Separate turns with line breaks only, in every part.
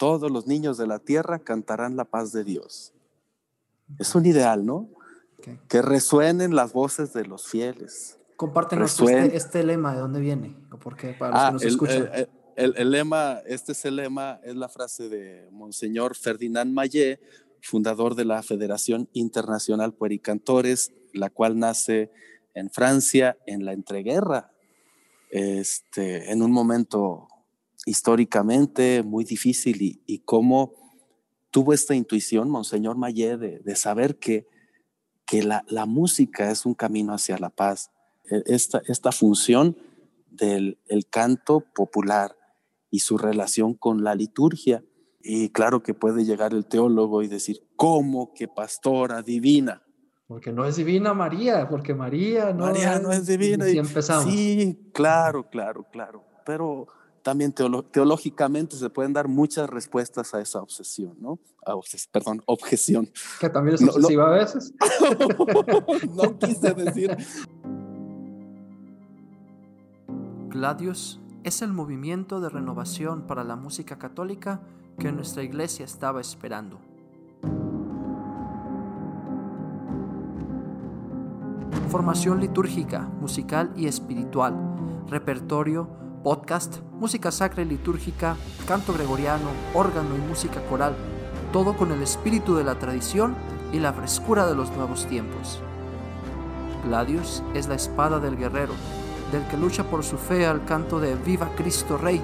todos los niños de la tierra cantarán la paz de Dios. Es un ideal, ¿no? Que resuenen las voces de los fieles.
Compártenos este, este, lema, ¿de dónde viene? ¿O por qué? Para los
ah,
que nos escuchan.
El, lema, este es el lema, es la frase de Monseñor Ferdinand Mayé, fundador de la Federación Internacional Puericantores, la cual nace en Francia en la entreguerra, este, en un momento históricamente muy difícil y, y cómo tuvo esta intuición, Monseñor Mayé, de, saber que, que la, música es un camino hacia la paz. E, esta, esta función del el canto popular y su relación con la liturgia. Y claro que puede llegar el teólogo y decir, ¿cómo que pastora divina?
Porque no es divina María, porque María no,
María no es divina.
Y empezamos.
Sí, claro, claro, claro. Pero también teológicamente se pueden dar muchas respuestas a esa obsesión, ¿no? perdón, objeción.
Que también es obsesiva a veces.
no quise decir.
Gladius es el movimiento de renovación para la música católica que nuestra iglesia estaba esperando. Formación litúrgica, musical y espiritual, repertorio, podcast, música sacra y litúrgica, canto gregoriano, órgano y música coral, todo con el espíritu de la tradición y la frescura de los nuevos tiempos. Gladius es la espada del guerrero, del que lucha por su fe al canto de Viva Cristo Rey,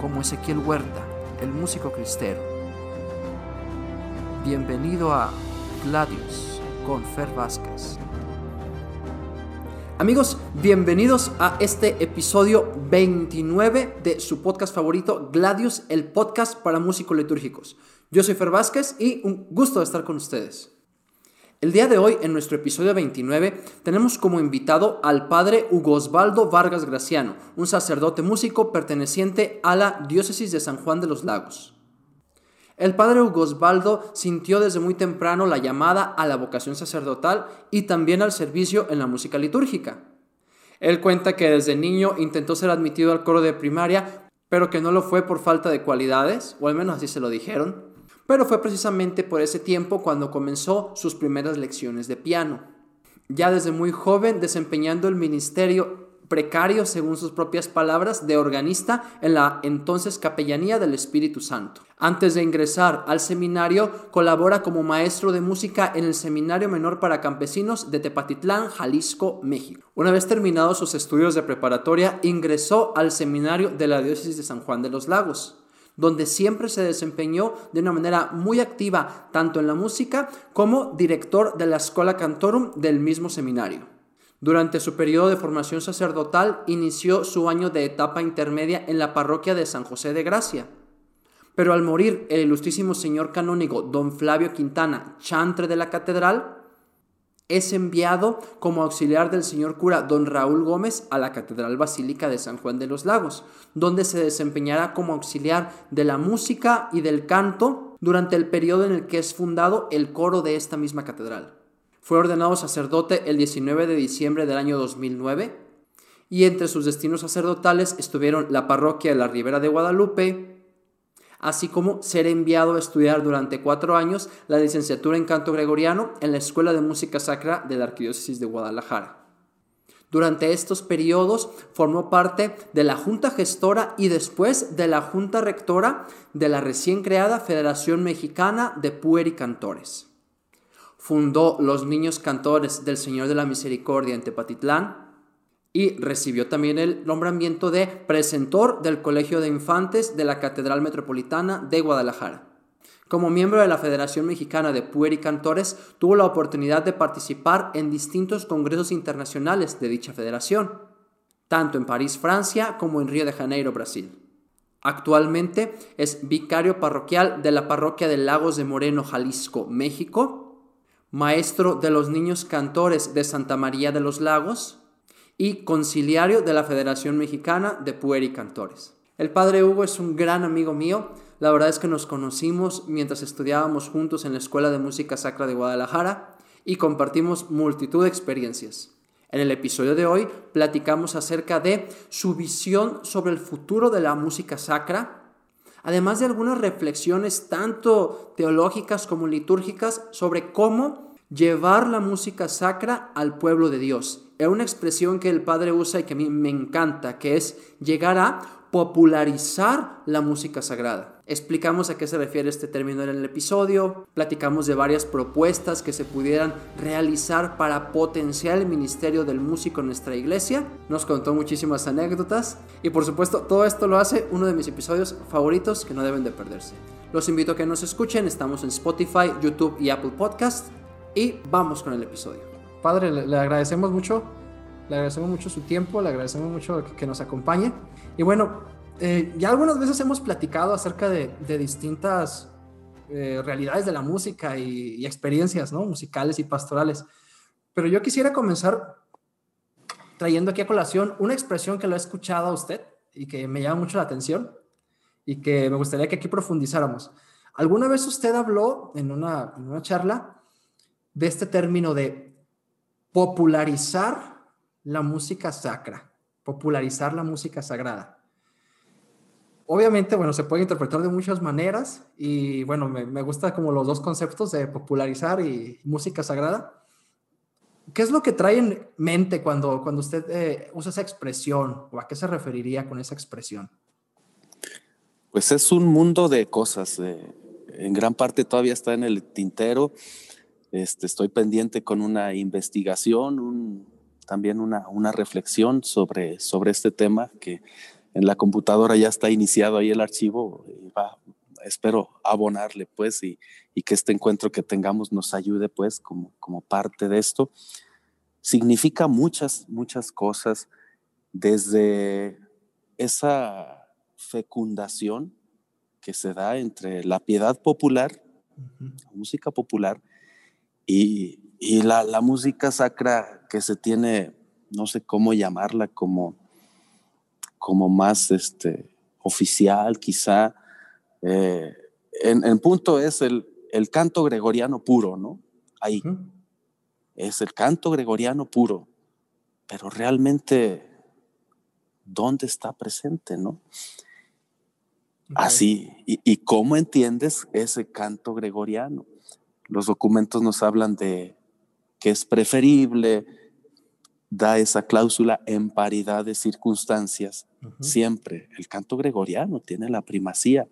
como Ezequiel Huerta, el músico cristero. Bienvenido a Gladius con Fer Vázquez. Amigos, bienvenidos a este episodio 29 de su podcast favorito, Gladius, el podcast para músicos litúrgicos. Yo soy Fer Vázquez y un gusto de estar con ustedes. El día de hoy, en nuestro episodio 29, tenemos como invitado al padre Hugo Osvaldo Vargas Graciano, un sacerdote músico perteneciente a la diócesis de San Juan de los Lagos. El padre Osvaldo sintió desde muy temprano la llamada a la vocación sacerdotal y también al servicio en la música litúrgica. Él cuenta que desde niño intentó ser admitido al coro de primaria, pero que no lo fue por falta de cualidades, o al menos así se lo dijeron. Pero fue precisamente por ese tiempo cuando comenzó sus primeras lecciones de piano. Ya desde muy joven desempeñando el ministerio precario, según sus propias palabras, de organista en la entonces Capellanía del Espíritu Santo. Antes de ingresar al seminario, colabora como maestro de música en el Seminario Menor para Campesinos de Tepatitlán, Jalisco, México. Una vez terminados sus estudios de preparatoria, ingresó al Seminario de la Diócesis de San Juan de los Lagos donde siempre se desempeñó de una manera muy activa tanto en la música como director de la Escuela Cantorum del mismo seminario. Durante su periodo de formación sacerdotal inició su año de etapa intermedia en la parroquia de San José de Gracia. Pero al morir el ilustrísimo señor canónigo don Flavio Quintana, chantre de la catedral, es enviado como auxiliar del señor cura don Raúl Gómez a la Catedral Basílica de San Juan de los Lagos, donde se desempeñará como auxiliar de la música y del canto durante el periodo en el que es fundado el coro de esta misma catedral. Fue ordenado sacerdote el 19 de diciembre del año 2009 y entre sus destinos sacerdotales estuvieron la parroquia de la Ribera de Guadalupe, así como ser enviado a estudiar durante cuatro años la licenciatura en canto gregoriano en la Escuela de Música Sacra de la Arquidiócesis de Guadalajara. Durante estos periodos formó parte de la Junta Gestora y después de la Junta Rectora de la recién creada Federación Mexicana de Puericantores fundó los niños cantores del Señor de la Misericordia en Tepatitlán y recibió también el nombramiento de precentor del Colegio de Infantes de la Catedral Metropolitana de Guadalajara. Como miembro de la Federación Mexicana de Puericantores, tuvo la oportunidad de participar en distintos congresos internacionales de dicha federación, tanto en París, Francia, como en Río de Janeiro, Brasil. Actualmente es vicario parroquial de la parroquia de Lagos de Moreno, Jalisco, México, maestro de los niños cantores de Santa María de los Lagos y conciliario de la Federación Mexicana de Puericantores. El padre Hugo es un gran amigo mío. La verdad es que nos conocimos mientras estudiábamos juntos en la Escuela de Música Sacra de Guadalajara y compartimos multitud de experiencias. En el episodio de hoy platicamos acerca de su visión sobre el futuro de la música sacra, además de algunas reflexiones tanto teológicas como litúrgicas sobre cómo llevar la música sacra al pueblo de Dios. Es una expresión que el Padre usa y que a mí me encanta, que es llegar a popularizar la música sagrada. Explicamos a qué se refiere este término en el episodio, platicamos de varias propuestas que se pudieran realizar para potenciar el ministerio del músico en nuestra iglesia, nos contó muchísimas anécdotas y por supuesto todo esto lo hace uno de mis episodios favoritos que no deben de perderse. Los invito a que nos escuchen, estamos en Spotify, YouTube y Apple Podcast y vamos con el episodio. Padre, le, agradecemos mucho, le agradecemos mucho su tiempo, le agradecemos mucho que nos acompañe. Y bueno, eh, ya algunas veces hemos platicado acerca de, distintas eh, realidades de la música y, experiencias ¿no? musicales y pastorales. Pero yo quisiera comenzar trayendo aquí a colación una expresión que lo he escuchado a usted y que me llama mucho la atención y que me gustaría que aquí profundizáramos. ¿Alguna vez usted habló en una, en una charla de este término de popularizar la música sacra? Popularizar la música sagrada. Obviamente, bueno, se puede interpretar de muchas maneras y bueno, me, gusta como los dos conceptos de popularizar y música sagrada. ¿Qué es lo que trae en mente cuando, cuando usted eh, usa esa expresión o a qué se referiría con esa expresión?
Pues es un mundo de cosas. en gran parte todavía está en el tintero. Este, estoy pendiente con una investigación, un, también una, una reflexión sobre, sobre este tema que en la computadora ya está iniciado ahí el archivo y va, espero abonarle pues y, y, que este encuentro que tengamos nos ayude pues como, como parte de esto. Significa muchas, muchas cosas desde esa fecundación que se da entre la piedad popular, la música popular, y, y la, la, música sacra que se tiene, no sé cómo llamarla, como, como más este, oficial, quizá. Eh, en, punto es el, el, canto gregoriano puro, ¿no? Ahí. Es el canto gregoriano puro. Pero realmente, ¿dónde está presente, no? Así. Y, ¿Y cómo entiendes ese canto gregoriano? Los documentos nos hablan de que es preferible, da esa cláusula en paridad de circunstancias. Siempre el canto gregoriano tiene la primacía.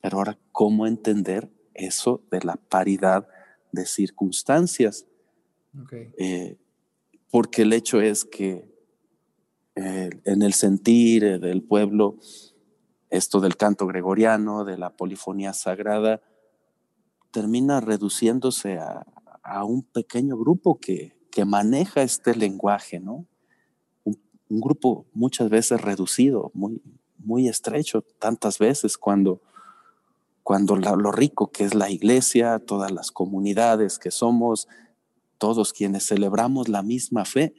Pero ahora, ¿cómo entender eso de la paridad de circunstancias? Eh, porque el hecho es que eh, en el sentir del pueblo, esto del canto gregoriano, de la polifonía sagrada, termina reduciéndose a, a un pequeño grupo que, que maneja este lenguaje, ¿no? Un, grupo muchas veces reducido, muy, muy estrecho, tantas veces cuando, cuando lo rico que es la iglesia, todas las comunidades que somos, todos quienes celebramos la misma fe.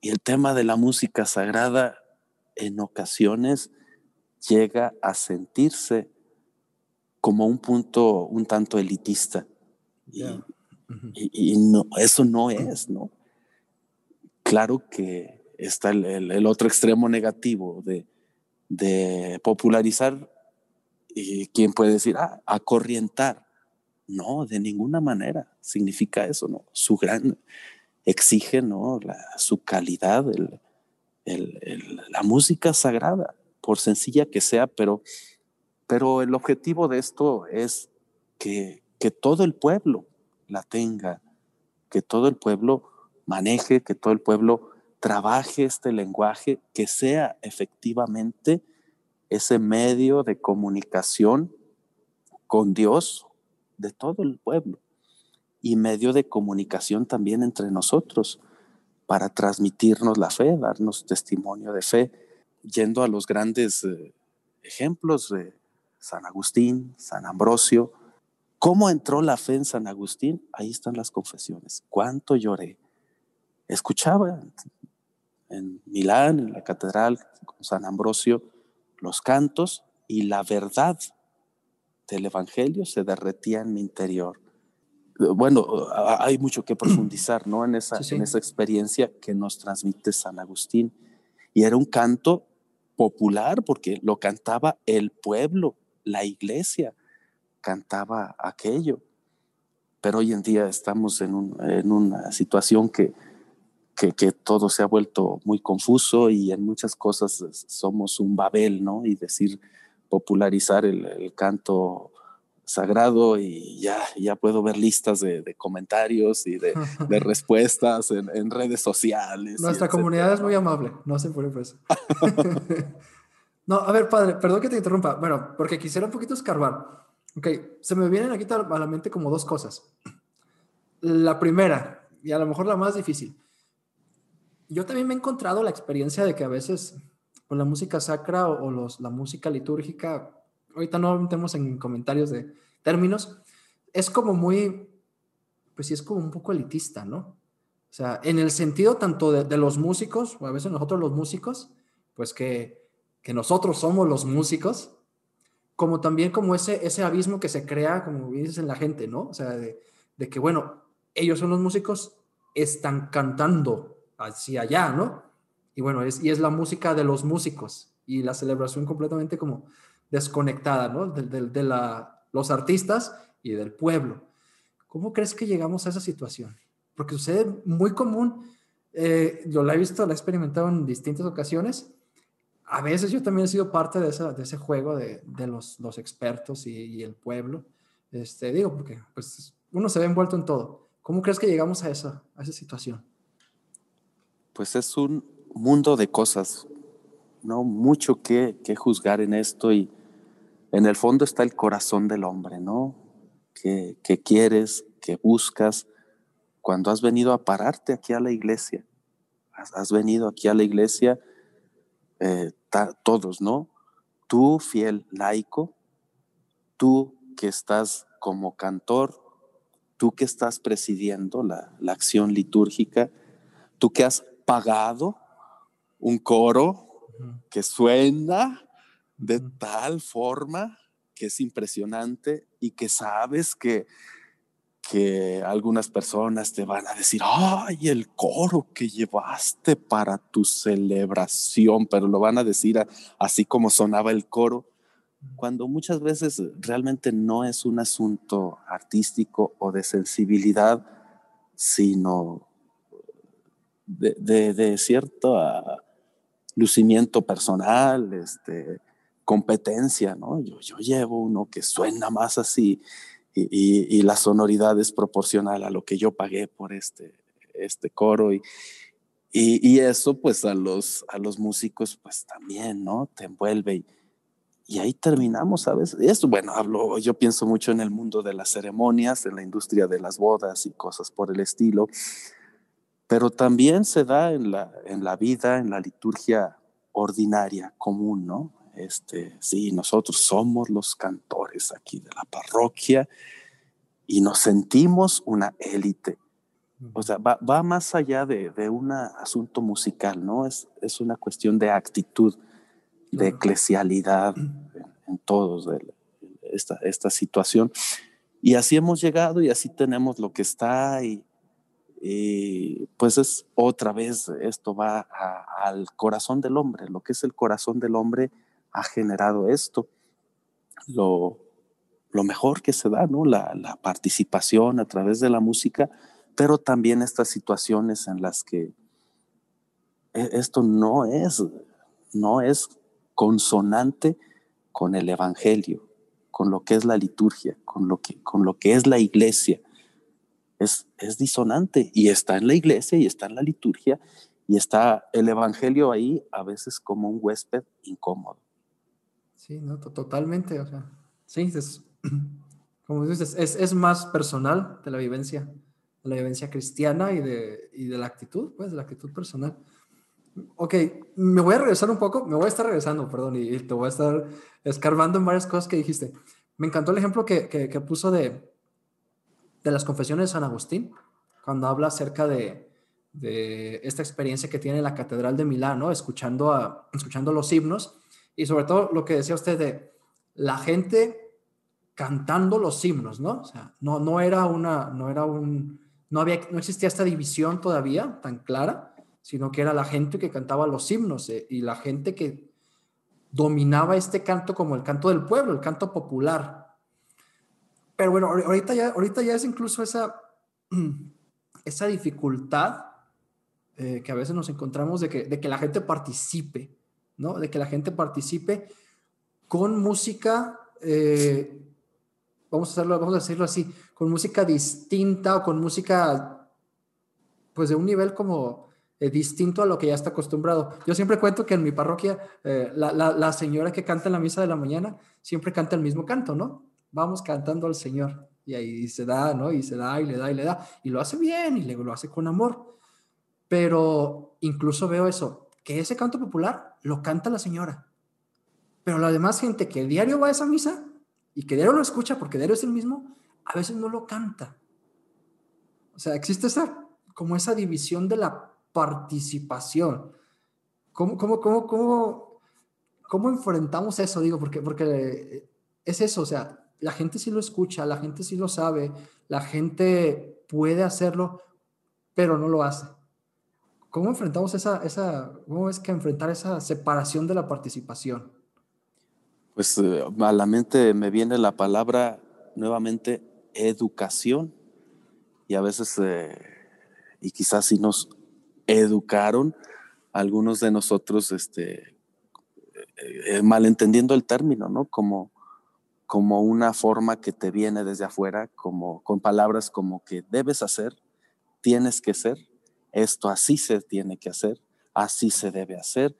Y el tema de la música sagrada en ocasiones llega a sentirse como un punto un tanto elitista. Y, eso no es, ¿no? Claro que está el, otro extremo negativo de, popularizar y quién puede decir, ah, acorrientar. No, de ninguna manera significa eso, ¿no? Su gran exige, ¿no? La, su calidad, el, la música sagrada, por sencilla que sea, pero, pero el objetivo de esto es que, que todo el pueblo la tenga, que todo el pueblo maneje, que todo el pueblo trabaje este lenguaje, que sea efectivamente ese medio de comunicación con Dios de todo el pueblo y medio de comunicación también entre nosotros para transmitirnos la fe, darnos testimonio de fe, yendo a los grandes eh, ejemplos de San Agustín, San Ambrosio, ¿Cómo entró la fe en San Agustín? Ahí están las confesiones. ¿Cuánto lloré? Escuchaba en Milán, en la catedral con San Ambrosio, los cantos y la verdad del Evangelio se derretía en mi interior. Bueno, hay mucho que profundizar ¿no? en, esa, en esa experiencia que nos transmite San Agustín. Y era un canto popular porque lo cantaba el pueblo, la iglesia cantaba aquello. Pero hoy en día estamos en, una situación que, que, todo se ha vuelto muy confuso y en muchas cosas somos un Babel, ¿no? Y decir, popularizar el, canto sagrado y ya, ya puedo ver listas de, comentarios y de, respuestas en, redes sociales.
Nuestra comunidad es muy amable, no se por eso. no, a ver, padre, perdón que te interrumpa. Bueno, porque quisiera un poquito escarbar. Ok, se me vienen aquí a la mente como dos cosas. La primera, y a lo mejor la más difícil. Yo también me he encontrado la experiencia de que a veces con la música sacra o, los, la música litúrgica, ahorita no metemos en comentarios de términos, es como muy, pues sí, es como un poco elitista, ¿no? O sea, en el sentido tanto de, los músicos, o a veces nosotros los músicos, pues que, que nosotros somos los músicos, como también como ese, ese abismo que se crea, como dices, en la gente, ¿no? O sea, de, de que, bueno, ellos son los músicos, están cantando hacia allá, ¿no? Y bueno, es, y es la música de los músicos y la celebración completamente como desconectada, ¿no? De, de, la, los artistas y del pueblo. ¿Cómo crees que llegamos a esa situación? Porque sucede muy común, eh, yo la he visto, la he experimentado en distintas ocasiones, a veces yo también he sido parte de, esa, de ese juego de, de los, los, expertos y, el pueblo. Este, digo, porque pues, uno se ve envuelto en todo. ¿Cómo crees que llegamos a esa, a esa situación?
Pues es un mundo de cosas, ¿no? Mucho que, que juzgar en esto y en el fondo está el corazón del hombre, ¿no? ¿Qué, qué quieres, qué buscas cuando has venido a pararte aquí a la iglesia? Has, has venido aquí a la iglesia eh, todos, ¿no? Tú, fiel laico, tú que estás como cantor, tú que estás presidiendo la, acción litúrgica, tú que has pagado un coro que suena de tal forma que es impresionante y que sabes que que algunas personas te van a decir, ay, el coro que llevaste para tu celebración, pero lo van a decir así como sonaba el coro, cuando muchas veces realmente no es un asunto artístico o de sensibilidad, sino de, cierto ah, lucimiento personal, este, competencia, ¿no? Yo, yo llevo uno que suena más así y, la sonoridad es proporcional a lo que yo pagué por este, este coro y, y, eso pues a los, a los músicos pues también, ¿no? Te envuelve y, ahí terminamos, ¿sabes? Esto, bueno, hablo, yo pienso mucho en el mundo de las ceremonias, en la industria de las bodas y cosas por el estilo, pero también se da en la, en la vida, en la liturgia ordinaria, común, ¿no? Este, sí, nosotros somos los cantores aquí de la parroquia y nos sentimos una élite. O sea, va, va más allá de, de, un asunto musical, ¿no? Es, es una cuestión de actitud, de eclesialidad en, todos, esta, esta situación. Y así hemos llegado y así tenemos lo que está y, y pues es otra vez, esto va al corazón del hombre, lo que es el corazón del hombre ha generado esto. Lo, lo mejor que se da, ¿no? La, participación a través de la música, pero también estas situaciones en las que e, esto no es, no es consonante con el evangelio, con lo que es la liturgia, con lo que, con lo que es la iglesia. Es, es disonante y está en la iglesia y está en la liturgia y está el evangelio ahí a veces como un huésped incómodo.
Sí, no, totalmente, o sea, sí, es, como dices, es, es, más personal de la vivencia, de la vivencia cristiana y de, y de la actitud, pues, de la actitud personal. Ok, me voy a regresar un poco, me voy a estar regresando, perdón, y, te voy a estar escarbando en varias cosas que dijiste. Me encantó el ejemplo que, que, que puso de, de las confesiones de San Agustín, cuando habla acerca de, de esta experiencia que tiene la Catedral de Milán, ¿no? Escuchando, a, escuchando los himnos y sobre todo lo que decía usted de la gente cantando los himnos, ¿no? O sea, no, no era una, no era un, no había, no existía esta división todavía tan clara, sino que era la gente que cantaba los himnos eh, y la gente que dominaba este canto como el canto del pueblo, el canto popular. Pero bueno, ahorita ya, ahorita ya es incluso esa, esa dificultad eh, que a veces nos encontramos de que, de que la gente participe, ¿no? De que la gente participe con música, eh, vamos, a hacerlo, vamos a decirlo así, con música distinta o con música, pues de un nivel como eh, distinto a lo que ya está acostumbrado. Yo siempre cuento que en mi parroquia, la, la, la señora que canta en la misa de la mañana siempre canta el mismo canto, ¿no? Vamos cantando al Señor. Y ahí se da, ¿no? Y se da y le da y le da. Y lo hace bien y lo hace con amor. Pero incluso veo eso, que ese canto popular lo canta la señora. Pero la demás gente que diario va a esa misa y que diario lo escucha porque diario es el mismo, a veces no lo canta. O sea, existe esa, como esa división de la participación. ¿Cómo, cómo, cómo, cómo, cómo enfrentamos eso? Digo, porque, porque es eso, o sea, la gente sí lo escucha, la gente sí lo sabe, la gente puede hacerlo, pero no lo hace. ¿Cómo enfrentamos esa, esa, cómo es que enfrentar esa separación de la participación?
Pues eh, a la mente me viene la palabra nuevamente educación y a veces, eh, y quizás si nos educaron, algunos de nosotros, este, eh, malentendiendo el término, ¿no? Como, como una forma que te viene desde afuera, como con palabras como que debes hacer, tienes que ser, esto así se tiene que hacer, así se debe hacer,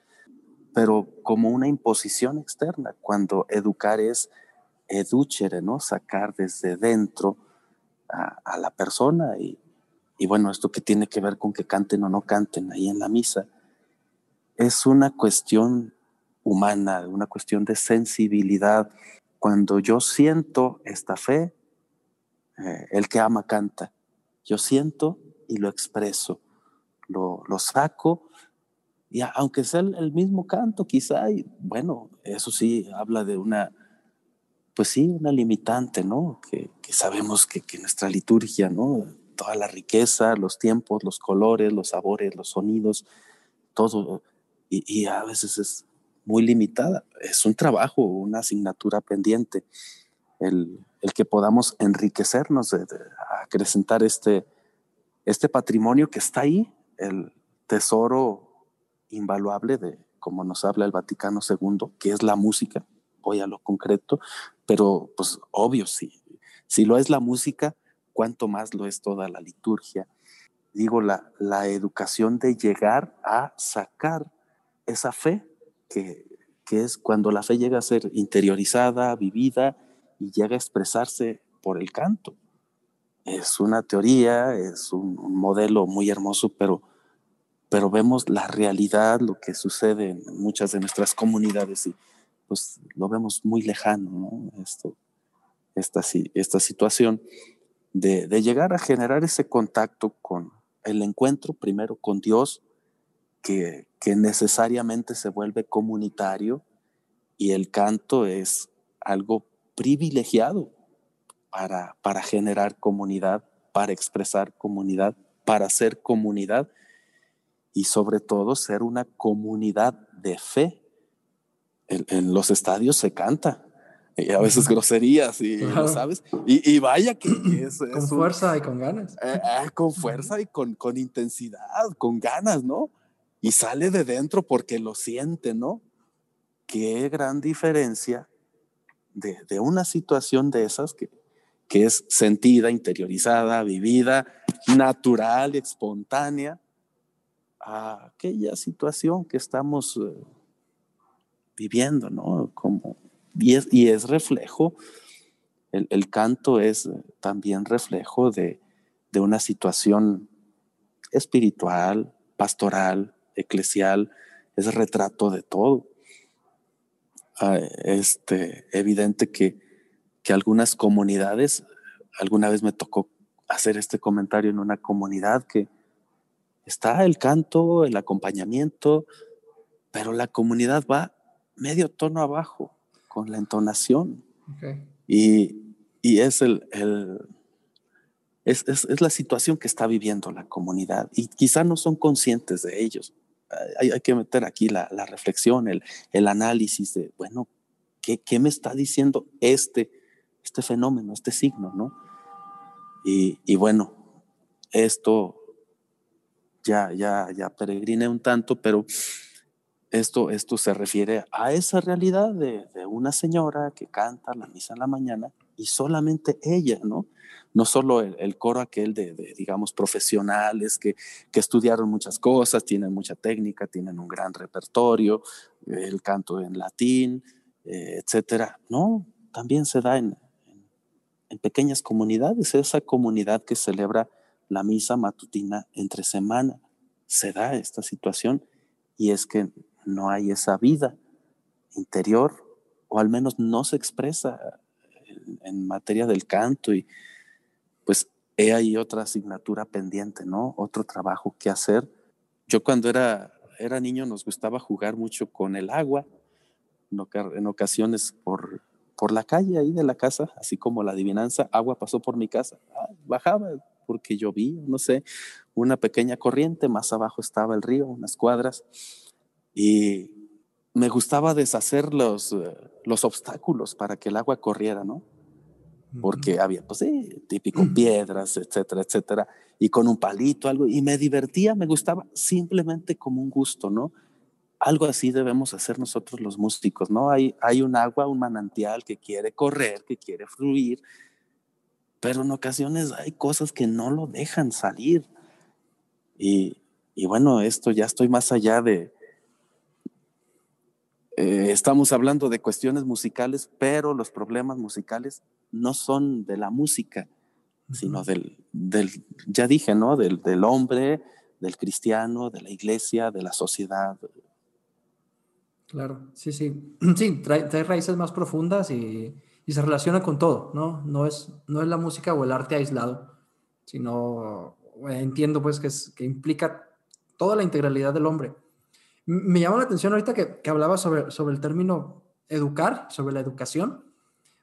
pero como una imposición externa, cuando educar es educere, ¿no? Sacar desde dentro a, la persona y, y bueno, esto que tiene que ver con que canten o no canten ahí en la misa, es una cuestión humana, una cuestión de sensibilidad. Cuando yo siento esta fe, eh, el que ama canta. Yo siento y lo expreso lo, saco, y aunque sea el, mismo canto, quizá, y bueno, eso sí habla de una, pues sí, una limitante, ¿no? Que, sabemos que, nuestra liturgia, ¿no? Toda la riqueza, los tiempos, los colores, los sabores, los sonidos, todo, y, a veces es muy limitada. Es un trabajo, una asignatura pendiente, el, el que podamos enriquecernos, de, acrecentar este, este patrimonio que está ahí, el tesoro invaluable de, como nos habla el Vaticano II, que es la música, voy a lo concreto, pero pues obvio, sí, si lo es la música, cuánto más lo es toda la liturgia. Digo, la, la educación de llegar a sacar esa fe, que, que es cuando la fe llega a ser interiorizada, vivida y llega a expresarse por el canto es una teoría, es un, modelo muy hermoso, pero, pero vemos la realidad, lo que sucede en muchas de nuestras comunidades y pues lo vemos muy lejano, ¿no? Esto, esta, esta situación de, llegar a generar ese contacto con el encuentro primero con Dios, que, necesariamente se vuelve comunitario y el canto es algo privilegiado para, generar comunidad, para expresar comunidad, para ser comunidad y sobre todo ser una comunidad de fe. En, los estadios se canta, y a veces groserías, y lo sabes. Y, vaya que es.
con fuerza y con ganas.
Eh, eh, con fuerza y con, con intensidad, con ganas, ¿no? Y sale de dentro porque lo siente, ¿no? Qué gran diferencia de, de una situación de esas que, que es sentida, interiorizada, vivida, natural, espontánea, a aquella situación que estamos eh, viviendo, ¿no? Como, y, es, reflejo, el, canto es también reflejo de, una situación espiritual, pastoral, eclesial, es retrato de todo. Ah, este, evidente que que algunas comunidades, alguna vez me tocó hacer este comentario en una comunidad que está el canto, el acompañamiento, pero la comunidad va medio tono abajo con la entonación. Y, es, el, es, es, la situación que está viviendo la comunidad y quizá no son conscientes de ellos. hay, que meter aquí la, reflexión, el, el, análisis de, bueno, ¿qué, ¿qué, me está diciendo este, este fenómeno, este signo, no? Y, y bueno, esto ya, ya, ya peregriné un tanto, pero esto, esto se refiere a esa realidad de, de, una señora que canta la misa en la mañana y solamente ella, ¿no? No solo el, coro aquel de, digamos, profesionales que, que, estudiaron muchas cosas, tienen mucha técnica, tienen un gran repertorio, el canto en latín, eh, etcétera. No, también se da en, en pequeñas comunidades, esa comunidad que celebra la misa matutina entre semana. Se da esta situación y es que no hay esa vida interior o al menos no se expresa en, materia del canto y pues he ahí otra asignatura pendiente, ¿no? Otro trabajo que hacer. Yo cuando era, era niño nos gustaba jugar mucho con el agua, en ocasiones por, por la calle ahí de la casa, así como la adivinanza, agua pasó por mi casa, ah, bajaba porque llovía, no sé, una pequeña corriente, más abajo estaba el río, unas cuadras, y me gustaba deshacer los, eh, los obstáculos para que el agua corriera, ¿no? Porque había, pues sí, típico piedras, etcétera, etcétera, y con un palito, algo, y me divertía, me gustaba simplemente como un gusto, ¿no? Algo así debemos hacer nosotros los músicos, ¿no? Hay, hay un agua, un manantial que quiere correr, que quiere fluir, pero en ocasiones hay cosas que no lo dejan salir. Y, y bueno, esto ya estoy más allá de, eh, estamos hablando de cuestiones musicales, pero los problemas musicales no son de la música, sino del, del, ya dije, ¿no? Del, del, hombre, del cristiano, de la iglesia, de la sociedad.
Claro, sí, sí. Sí, trae, trae raíces más profundas y, y, se relaciona con todo, ¿no? No es, no es la música o el arte aislado, sino entiendo pues que, que implica toda la integralidad del hombre. Me llama la atención ahorita que, que hablaba sobre, sobre el término educar, sobre la educación,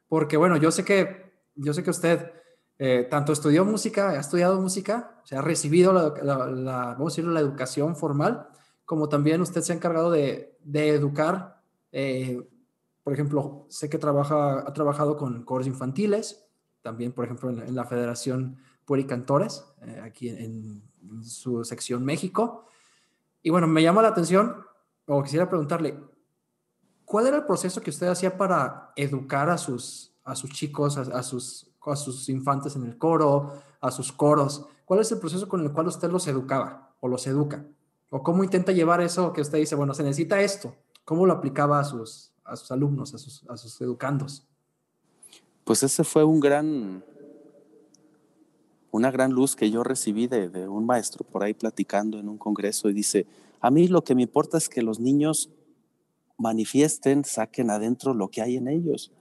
porque bueno, yo sé que, yo sé que usted eh, tanto estudió música, ha estudiado música, se ha recibido la, la, vamos a decirlo, la educación formal, como también usted se ha encargado de, de educar, eh, por ejemplo, sé que trabaja, ha trabajado con coros infantiles, también, por ejemplo, en, la Federación Puericantores, eh, aquí en, su sección México. Y bueno, me llama la atención, o quisiera preguntarle, ¿cuál era el proceso que usted hacía para educar a sus, a sus chicos, a, sus, a sus infantes en el coro, a sus coros? ¿Cuál es el proceso con el cual usted los educaba o los educa? ¿O cómo intenta llevar eso que usted dice, bueno, se necesita esto? ¿Cómo lo aplicaba a sus, a sus alumnos, a sus, a sus educandos?
Pues ese fue un gran, una gran luz que yo recibí de, de, un maestro por ahí platicando en un congreso y dice, a mí lo que me importa es que los niños manifiesten, saquen adentro lo que hay en ellos.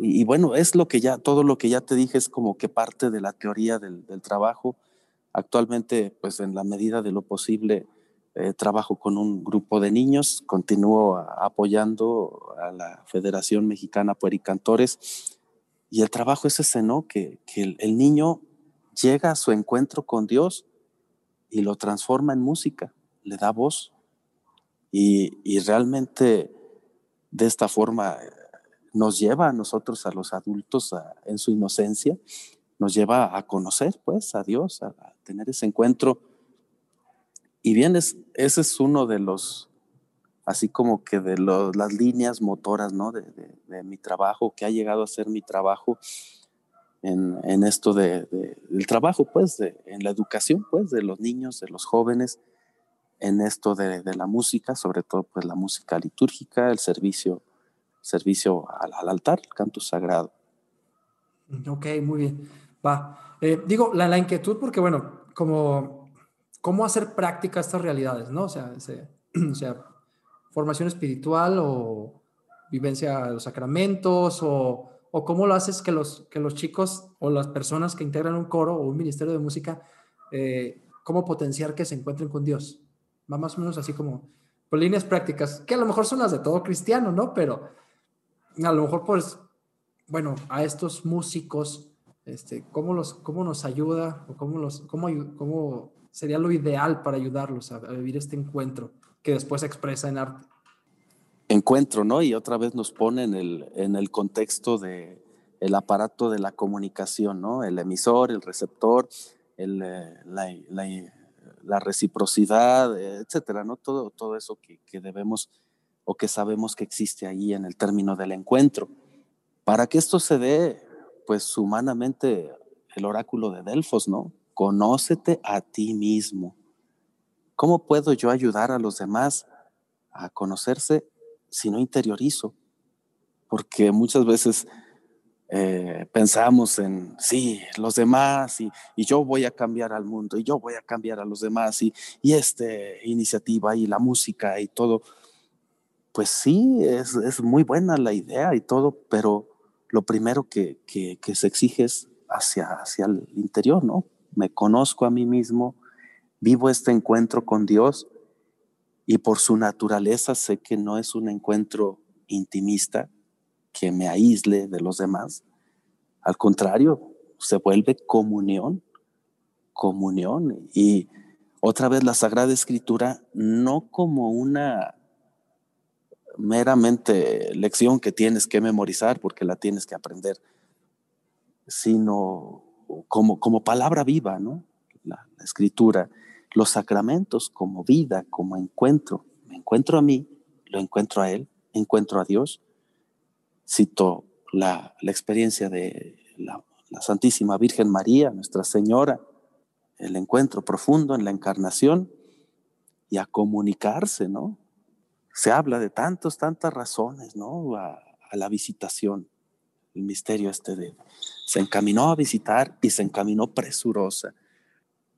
Y, bueno, es lo que ya, todo lo que ya te dije es como que parte de la teoría del, del trabajo. Actualmente, pues en la medida de lo posible, eh, trabajo con un grupo de niños, continúo apoyando a la Federación Mexicana Puericantores y el trabajo es ese, ¿no? Que, el, niño llega a su encuentro con Dios y lo transforma en música, le da voz. Y, realmente de esta forma eh, nos lleva a nosotros, a los adultos, en su inocencia, nos lleva a conocer, pues, a Dios, a tener ese encuentro. Y bien, es, ese es uno de los así como que de las líneas motoras, ¿no? De, de, de, mi trabajo, que ha llegado a ser mi trabajo en, en esto de, del trabajo, pues, en la educación, pues, de los niños, de los jóvenes, en esto de, la música, sobre todo, pues, la música litúrgica, el servicio, servicio al, al altar, el canto sagrado.
Ok, muy bien. Va. Eh, digo, la, la, inquietud, porque, bueno, como, ¿cómo hacer práctica estas realidades, no? O sea, se, o sea formación espiritual o vivencia de los sacramentos o, o, cómo lo haces que los, que los chicos o las personas que integran un coro o un ministerio de música, eh, cómo potenciar que se encuentren con Dios. Va más o menos así como por líneas prácticas, que a lo mejor son las de todo cristiano, ¿no? Pero a lo mejor pues, bueno, a estos músicos, este, ¿cómo, los, cómo nos ayuda o cómo, los, cómo, cómo sería lo ideal para ayudarlos a, vivir este encuentro que después se expresa en arte?
Encuentro, ¿no? Y otra vez nos pone en el, en el contexto de el aparato de la comunicación, ¿no? El emisor, el receptor, el, eh, la, la, reciprocidad, etcétera, ¿no? Todo, todo eso que, que debemos o que sabemos que existe ahí en el término del encuentro. Para que esto se dé, pues humanamente, el oráculo de Delfos, ¿no? Conócete a ti mismo. ¿Cómo puedo yo ayudar a los demás a conocerse si no interiorizo? Porque muchas veces eh, pensamos en, sí, los demás y, yo voy a cambiar al mundo y yo voy a cambiar a los demás y, y esta iniciativa y la música y todo pues sí, es, muy buena la idea y todo, pero lo primero que, se exige es hacia, hacia el interior, ¿no? Me conozco a mí mismo, vivo este encuentro con Dios y por su naturaleza sé que no es un encuentro intimista que me aísle de los demás. Al contrario, se vuelve comunión, comunión. Y otra vez la Sagrada Escritura no como una meramente lección que tienes que memorizar porque la tienes que aprender, sino como, como palabra viva, ¿no? La, escritura, los sacramentos como vida, como encuentro. Me encuentro a mí, lo encuentro a Él, encuentro a Dios. Cito la, la experiencia de la, la Santísima Virgen María, Nuestra Señora, el encuentro profundo en la encarnación y a comunicarse, ¿no? se habla de tantos, tantas razones, ¿no? A, la visitación, el misterio este de, se encaminó a visitar y se encaminó presurosa.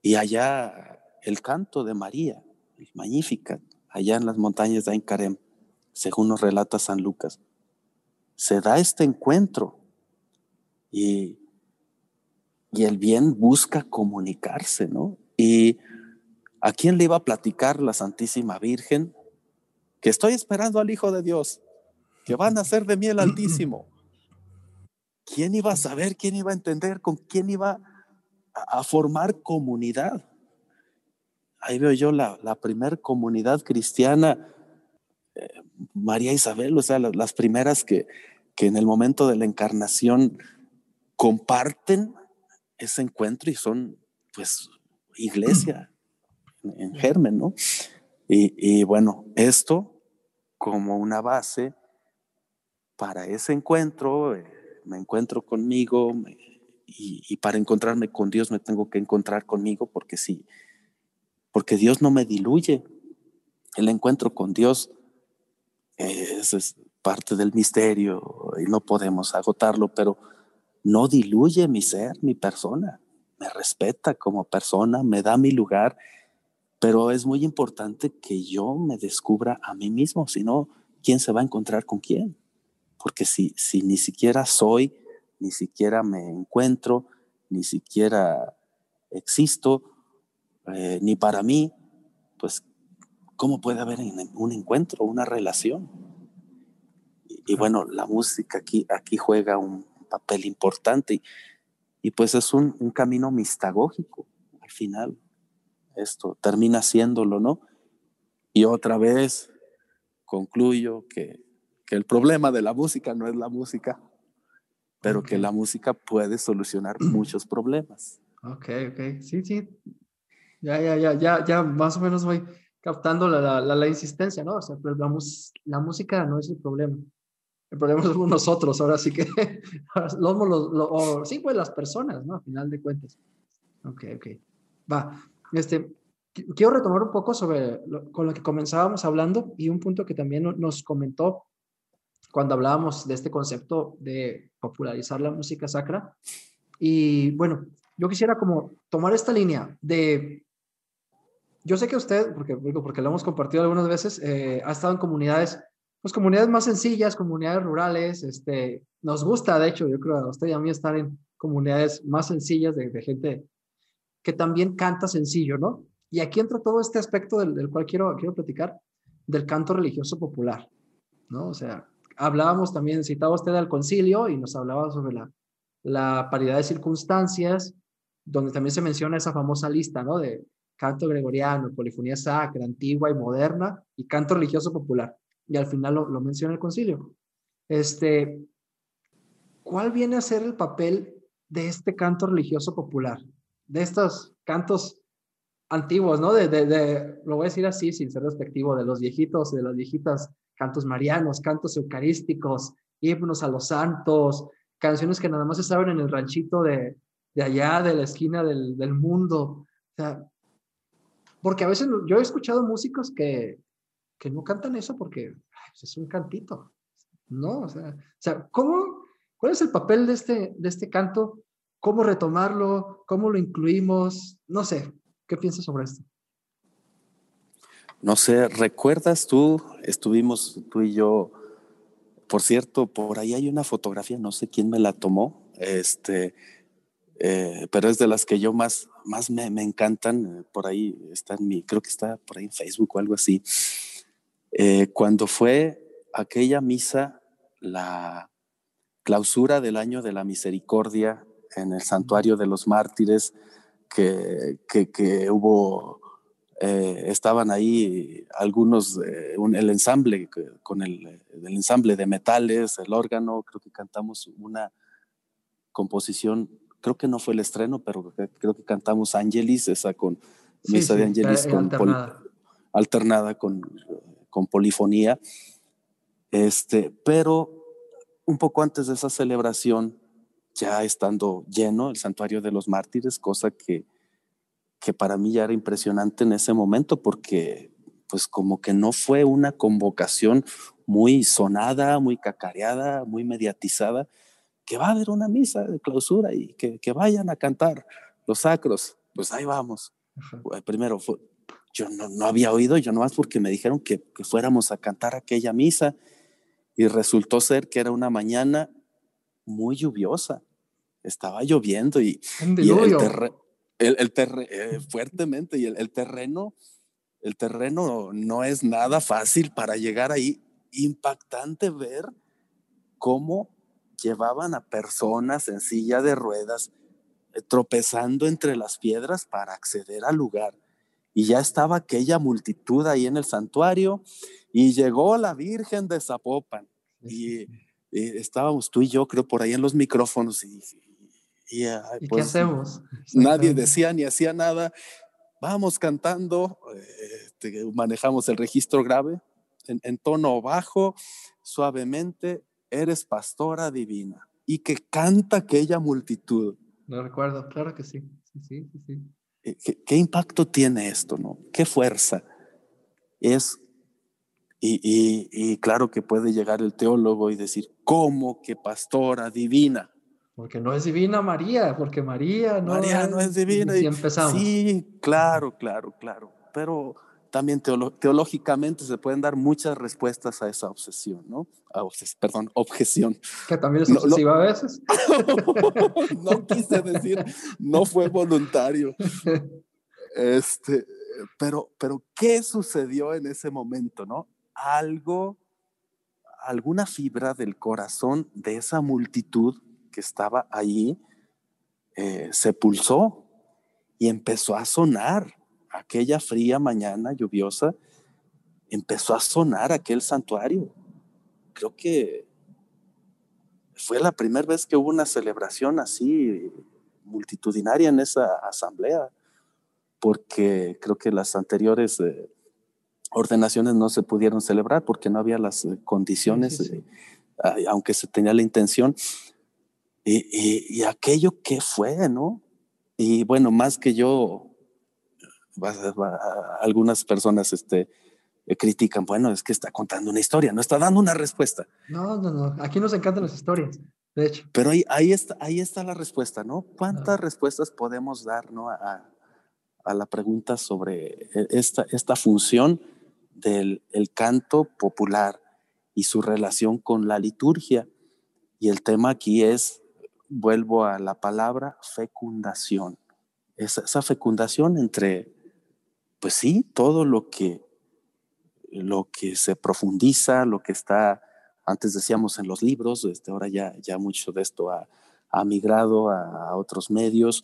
Y allá el canto de María, el Magnífica, allá en las montañas de Aincarem, según nos relata San Lucas, se da este encuentro y, y el bien busca comunicarse, ¿no? Y a quién le iba a platicar la Santísima Virgen que estoy esperando al Hijo de Dios, que van a ser de mí el Altísimo. ¿Quién iba a saber, quién iba a entender, con quién iba a, formar comunidad? Ahí veo yo la, la primer comunidad cristiana, eh, María Isabel, o sea, las, primeras que, que en el momento de la encarnación comparten ese encuentro y son, pues, iglesia en germen, ¿no? Y, bueno, esto como una base para ese encuentro, eh, me encuentro conmigo y, para encontrarme con Dios me tengo que encontrar conmigo porque sí, porque Dios no me diluye. El encuentro con Dios es, es parte del misterio y no podemos agotarlo, pero no diluye mi ser, mi persona. Me respeta como persona, me da mi lugar pero es muy importante que yo me descubra a mí mismo, si no, ¿quién se va a encontrar con quién? Porque si, si ni siquiera soy, ni siquiera me encuentro, ni siquiera existo, eh, ni para mí, pues, ¿cómo puede haber un encuentro, una relación? Y, bueno, la música aquí, aquí juega un papel importante y, y pues es un, un camino mistagógico al final esto termina haciéndolo, ¿no? Y otra vez concluyo que, que el problema de la música no es la música, pero que la música puede solucionar muchos problemas.
Ok, ok, sí, sí. Ya, ya, ya, ya, ya más o menos voy captando la, la, la insistencia, ¿no? O sea, la, la, música no es el problema. El problema somos nosotros, ahora sí que, los, los, sí, pues las personas, ¿no? A final de cuentas. Ok, ok. Va, este, quiero retomar un poco sobre con lo que comenzábamos hablando y un punto que también nos comentó cuando hablábamos de este concepto de popularizar la música sacra. Y bueno, yo quisiera como tomar esta línea de, yo sé que usted, porque, porque lo hemos compartido algunas veces, eh, ha estado en comunidades, pues comunidades más sencillas, comunidades rurales, este, nos gusta, de hecho, yo creo a usted y a mí estar en comunidades más sencillas de, de gente que también canta sencillo, ¿no? Y aquí entra todo este aspecto del, cual quiero, quiero platicar, del canto religioso popular, ¿no? O sea, hablábamos también, citaba usted al concilio y nos hablaba sobre la, la paridad de circunstancias, donde también se menciona esa famosa lista, ¿no? De canto gregoriano, polifonía sacra, antigua y moderna, y canto religioso popular. Y al final lo, lo menciona el concilio. Este, ¿Cuál viene a ser el papel de este canto religioso popular? De estos cantos antiguos, ¿no? De, de, lo voy a decir así, sin ser respectivo, de los viejitos, de las viejitas, cantos marianos, cantos eucarísticos, himnos a los santos, canciones que nada más se saben en el ranchito de, de allá, de la esquina del, del mundo. O sea, porque a veces yo he escuchado músicos que, que no cantan eso porque pues, es un cantito, ¿no? O sea, o sea ¿cómo, ¿cuál es el papel de este, de este canto? ¿Cómo retomarlo? ¿Cómo lo incluimos? No sé, ¿qué piensas sobre esto?
No sé, ¿recuerdas tú? Estuvimos tú y yo, por cierto, por ahí hay una fotografía, no sé quién me la tomó, este, eh, pero es de las que yo más, más me, me, encantan. Por ahí está en mi, creo que está por ahí en Facebook o algo así. Eh, cuando fue aquella misa, la clausura del año de la misericordia en el santuario de los mártires, que, que hubo, eh, estaban ahí algunos, eh, un, el ensamble, con el, el, ensamble de metales, el órgano, creo que cantamos una composición, creo que no fue el estreno, pero creo que cantamos Angelis, esa con sí, misa sí, de Angelis con alternada. alternada con con polifonía. Este, pero un poco antes de esa celebración, ya estando lleno el santuario de los mártires, cosa que, que para mí ya era impresionante en ese momento, porque pues como que no fue una convocación muy sonada, muy cacareada, muy mediatizada, que va a haber una misa de clausura y que, que vayan a cantar los sacros. Pues ahí vamos. Primero fue, yo no, no, había oído, yo nomás porque me dijeron que, que, fuéramos a cantar aquella misa y resultó ser que era una mañana muy lluviosa. Estaba lloviendo y, y el, terre, el, el eh, fuertemente y el, el, terreno, el terreno no es nada fácil para llegar ahí. Impactante ver cómo llevaban a personas en silla de ruedas eh, tropezando entre las piedras para acceder al lugar. Y ya estaba aquella multitud ahí en el santuario y llegó la Virgen de Zapopan. Y, y estábamos tú y yo creo por ahí en los micrófonos y,
y, ay, ¿Y pues, qué hacemos?
Nadie decía ni hacía nada. Vamos cantando, eh, manejamos el registro grave en, en tono bajo, suavemente, eres pastora divina y que canta aquella multitud.
Lo recuerdo, claro que sí. Sí, sí, sí.
Eh, ¿Qué, ¿Qué, impacto tiene esto? ¿no? ¿Qué fuerza? Es, y, y, y, claro que puede llegar el teólogo y decir, ¿cómo que pastora divina?
Porque no es divina María, porque María no,
María no es divina.
Y empezamos.
Sí, claro, claro, claro. Pero también teológicamente se pueden dar muchas respuestas a esa obsesión, ¿no? A obses perdón, objeción.
Que también es obsesiva no, no. a veces.
no quise decir, no fue voluntario. Este, pero, pero, ¿qué sucedió en ese momento, no? Algo, alguna fibra del corazón de esa multitud que estaba allí eh, se pulsó y empezó a sonar aquella fría mañana lluviosa, empezó a sonar aquel santuario. Creo que fue la primera vez que hubo una celebración así multitudinaria en esa asamblea, porque creo que las anteriores eh, ordenaciones no se pudieron celebrar porque no había las eh, condiciones, sí, sí, sí. Eh, aunque se tenía la intención. Y, y, y, aquello que fue, ¿no? Y bueno, más que yo algunas personas este, critican, bueno, es que está contando una historia, no está dando una respuesta.
No, no, no, aquí nos encantan las historias, de hecho.
Pero ahí, ahí, está, ahí está la respuesta, ¿no? ¿Cuántas respuestas podemos dar ¿no? a, a, la pregunta sobre e, esta, esta función del el canto popular y su relación con la liturgia? Y el tema aquí es, vuelvo a la palabra fecundación. Esa, fecundación entre pues sí, todo lo que, lo que se profundiza, lo que está, antes decíamos en los libros, este, ahora ya, ya mucho de esto ha, ha migrado a, a, otros medios,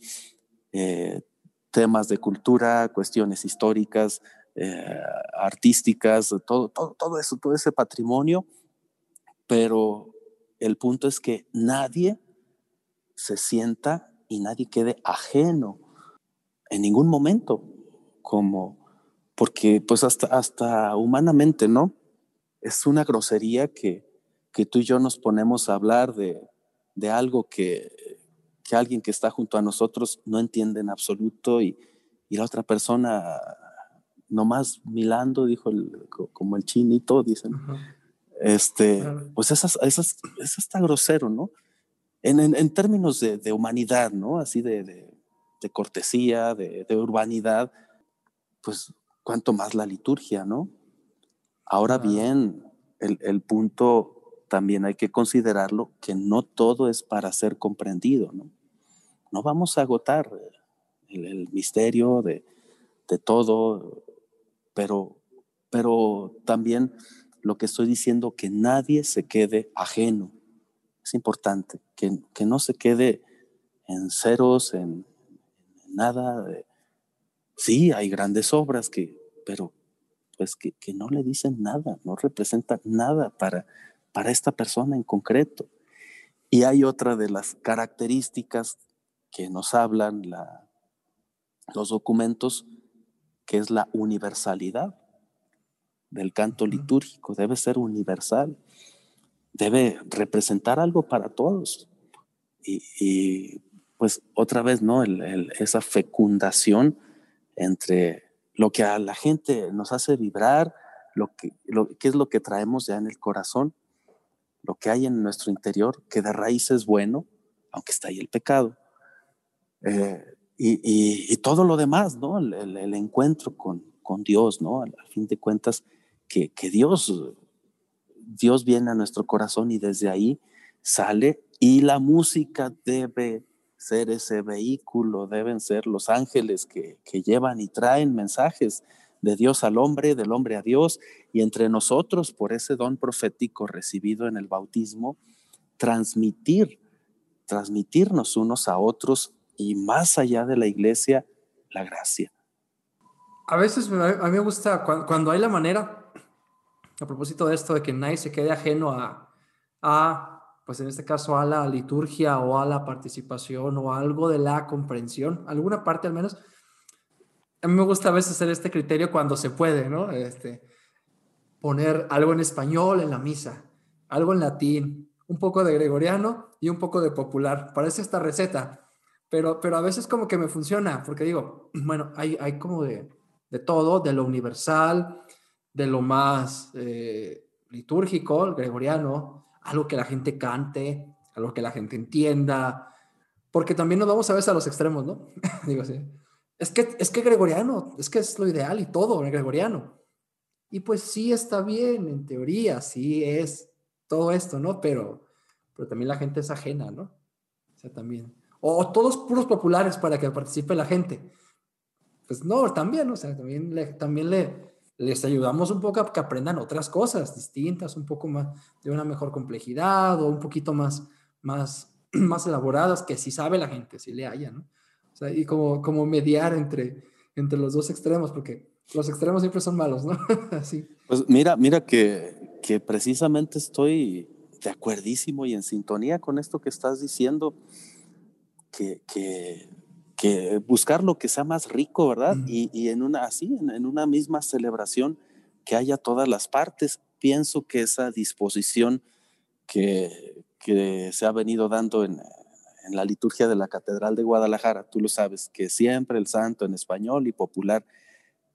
eh, temas de cultura, cuestiones históricas, eh, artísticas, todo, todo, todo eso, todo ese patrimonio, pero el punto es que nadie se sienta y nadie quede ajeno en ningún momento, como, porque pues hasta, hasta humanamente, ¿no? Es una grosería que, que tú y yo nos ponemos a hablar de, de algo que, que, alguien que está junto a nosotros no entiende en absoluto y, y la otra persona nomás milando, dijo como el chinito, dicen. Este, pues esas, esas, eso está grosero, ¿no? En, en, términos de, de, humanidad, ¿no? Así de, de, de cortesía, de, urbanidad, pues cuanto más la liturgia, ¿no? Ahora bien, el, el, punto también hay que considerarlo que no todo es para ser comprendido, ¿no? No vamos a agotar el, el misterio de, de todo, pero, pero también lo que estoy diciendo, que nadie se quede ajeno. Es importante, que, que no se quede en ceros, en, nada. Sí, hay grandes obras, que, pero pues que, que, no le dicen nada, no representan nada para, para esta persona en concreto. Y hay otra de las características que nos hablan la, los documentos, que es la universalidad del canto litúrgico, debe ser universal, debe representar algo para todos. Y, pues otra vez, ¿no? esa fecundación entre lo que a la gente nos hace vibrar, lo que, qué es lo que traemos ya en el corazón, lo que hay en nuestro interior, que de raíz es bueno, aunque está ahí el pecado. Eh, y, todo lo demás, ¿no? El, encuentro con, con Dios, ¿no? Al, fin de cuentas, que, Dios, Dios viene a nuestro corazón y desde ahí sale y la música debe ser ese vehículo, deben ser los ángeles que, que, llevan y traen mensajes de Dios al hombre, del hombre a Dios, y entre nosotros, por ese don profético recibido en el bautismo, transmitir, transmitirnos unos a otros y más allá de la iglesia, la gracia.
A veces a mí me gusta cuando hay la manera, a propósito de esto, de que nadie se quede ajeno a, a, pues en este caso, a la liturgia o a la participación o algo de la comprensión, alguna parte al menos. A mí me gusta a veces hacer este criterio cuando se puede, ¿no? Este, poner algo en español en la misa, algo en latín, un poco de gregoriano y un poco de popular. Parece esta receta, pero, pero a veces como que me funciona, porque digo, bueno, hay, hay como de, de todo, de lo universal, de lo más eh, litúrgico, el gregoriano, algo que la gente cante, algo que la gente entienda, porque también nos vamos a veces a los extremos, ¿no? Digo así. Es que, es que gregoriano, es que es lo ideal y todo, el gregoriano. Y pues sí está bien, en teoría, sí es todo esto, ¿no? Pero, pero también la gente es ajena, ¿no? O sea, también. O, todos puros populares para que participe la gente. Pues no, también, o sea, también también le, les ayudamos un poco a que aprendan otras cosas distintas, un poco más de una mejor complejidad o un poquito más, más, más elaboradas que si sabe la gente, si le haya, ¿no? O sea, y como, como mediar entre, entre los dos extremos, porque los extremos siempre son malos, ¿no? Así.
Pues mira, mira que, que precisamente estoy de acuerdísimo y en sintonía con esto que estás diciendo, que, que que buscar lo que sea más rico, ¿verdad? y, y, en una así, en, en, una misma celebración, que haya todas las partes. Pienso que esa disposición que, que se ha venido dando en, en, la liturgia de la Catedral de Guadalajara, tú lo sabes, que siempre el santo en español y popular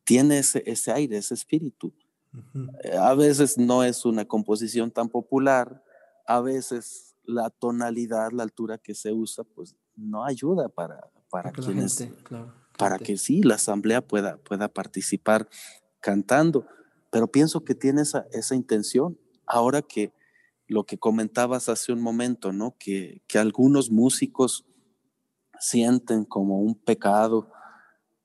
tiene ese, ese aire, ese espíritu. Uh A veces no es una composición tan popular, a veces la tonalidad, la altura que se usa, pues no ayuda para, para, quienes, para que sí, la asamblea pueda, pueda participar cantando. Pero pienso que tiene esa, esa intención. Ahora que lo que comentabas hace un momento, ¿no? Que, que algunos músicos sienten como un pecado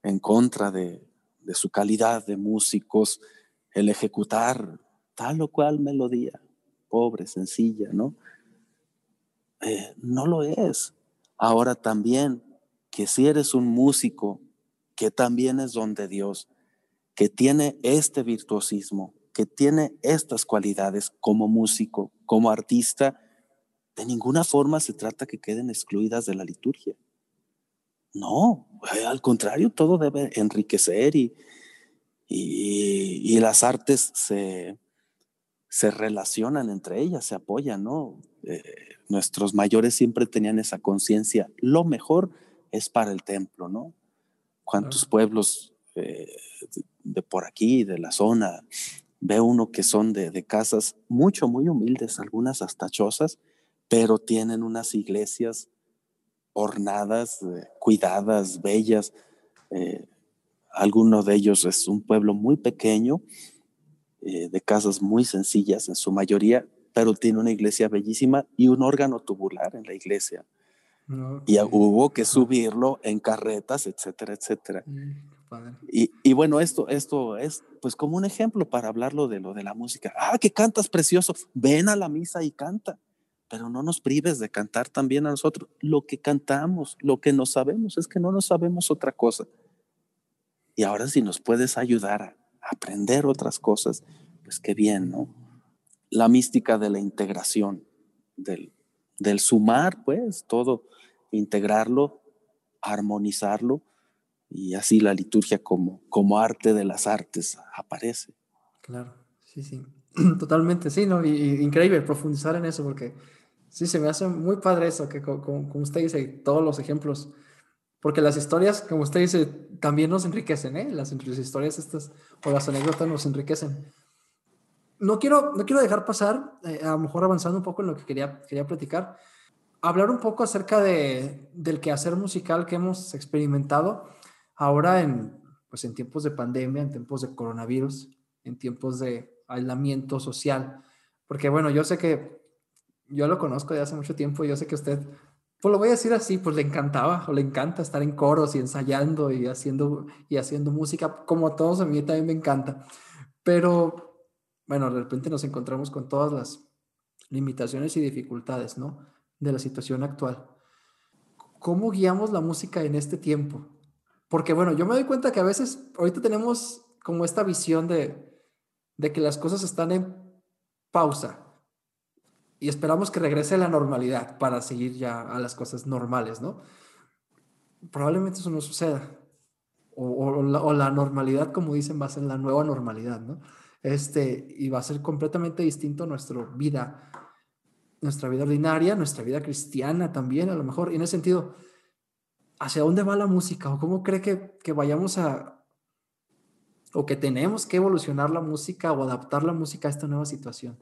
en contra de, de su calidad de músicos el ejecutar tal o cual melodía, pobre, sencilla, ¿no? Eh, no lo es. Ahora también que si eres un músico que también es don de Dios, que tiene este virtuosismo, que tiene estas cualidades como músico, como artista, de ninguna forma se trata que queden excluidas de la liturgia. No, eh, al contrario, todo debe enriquecer y, y, las artes se, se, relacionan entre ellas, se apoyan, ¿no? Eh, nuestros mayores siempre tenían esa conciencia, lo mejor es para el templo, ¿no? ¿Cuántos pueblos eh, de por aquí, de la zona, ve uno que son de, de casas mucho, muy humildes, algunas hasta chozas, pero tienen unas iglesias ornadas, eh, cuidadas, bellas. Eh, alguno de ellos es un pueblo muy pequeño, eh, de casas muy sencillas en su mayoría, pero tiene una iglesia bellísima y un órgano tubular en la iglesia. Y hubo que subirlo en carretas, etcétera, etcétera. Mm, y, y, bueno, esto, esto es pues como un ejemplo para hablarlo de lo de la música. Ah, que cantas precioso, ven a la misa y canta pero no nos prives de cantar también a nosotros. Lo que cantamos, lo que no sabemos, es que no nos sabemos otra cosa. Y ahora si nos puedes ayudar a aprender otras cosas, pues qué bien, ¿no? La mística de la integración, del, del sumar, pues todo, integrarlo, armonizarlo, y así la liturgia como, como arte de las artes aparece.
Claro, sí, sí. Totalmente, sí, ¿no? Y, increíble profundizar en eso porque Sí, se me hace muy padre eso, que como, usted dice, todos los ejemplos, porque las historias, como usted dice, también nos enriquecen, ¿eh? Las, las historias estas o las anécdotas nos enriquecen. No quiero, no quiero dejar pasar, eh, a lo mejor avanzando un poco en lo que quería, quería platicar, hablar un poco acerca de, del quehacer musical que hemos experimentado ahora en, pues en tiempos de pandemia, en tiempos de coronavirus, en tiempos de aislamiento social. Porque bueno, yo sé que yo lo conozco de hace mucho tiempo yo sé que usted, pues lo voy a decir así, pues le encantaba o le encanta estar en coros y ensayando y haciendo, y haciendo música, como a todos a mí también me encanta. Pero, bueno, de repente nos encontramos con todas las limitaciones y dificultades, ¿no? De la situación actual. ¿Cómo guiamos la música en este tiempo? Porque, bueno, yo me doy cuenta que a veces ahorita tenemos como esta visión de, de que las cosas están en pausa, y esperamos que regrese la normalidad para seguir ya a las cosas normales, ¿no? Probablemente eso no suceda. O, la, normalidad, como dicen, va a ser la nueva normalidad, ¿no? Este, y va a ser completamente distinto nuestra vida, nuestra vida ordinaria, nuestra vida cristiana también, a lo mejor. Y en ese sentido, ¿hacia dónde va la música? ¿O cómo cree que, que vayamos a, o que tenemos que evolucionar la música o adaptar la música a esta nueva situación?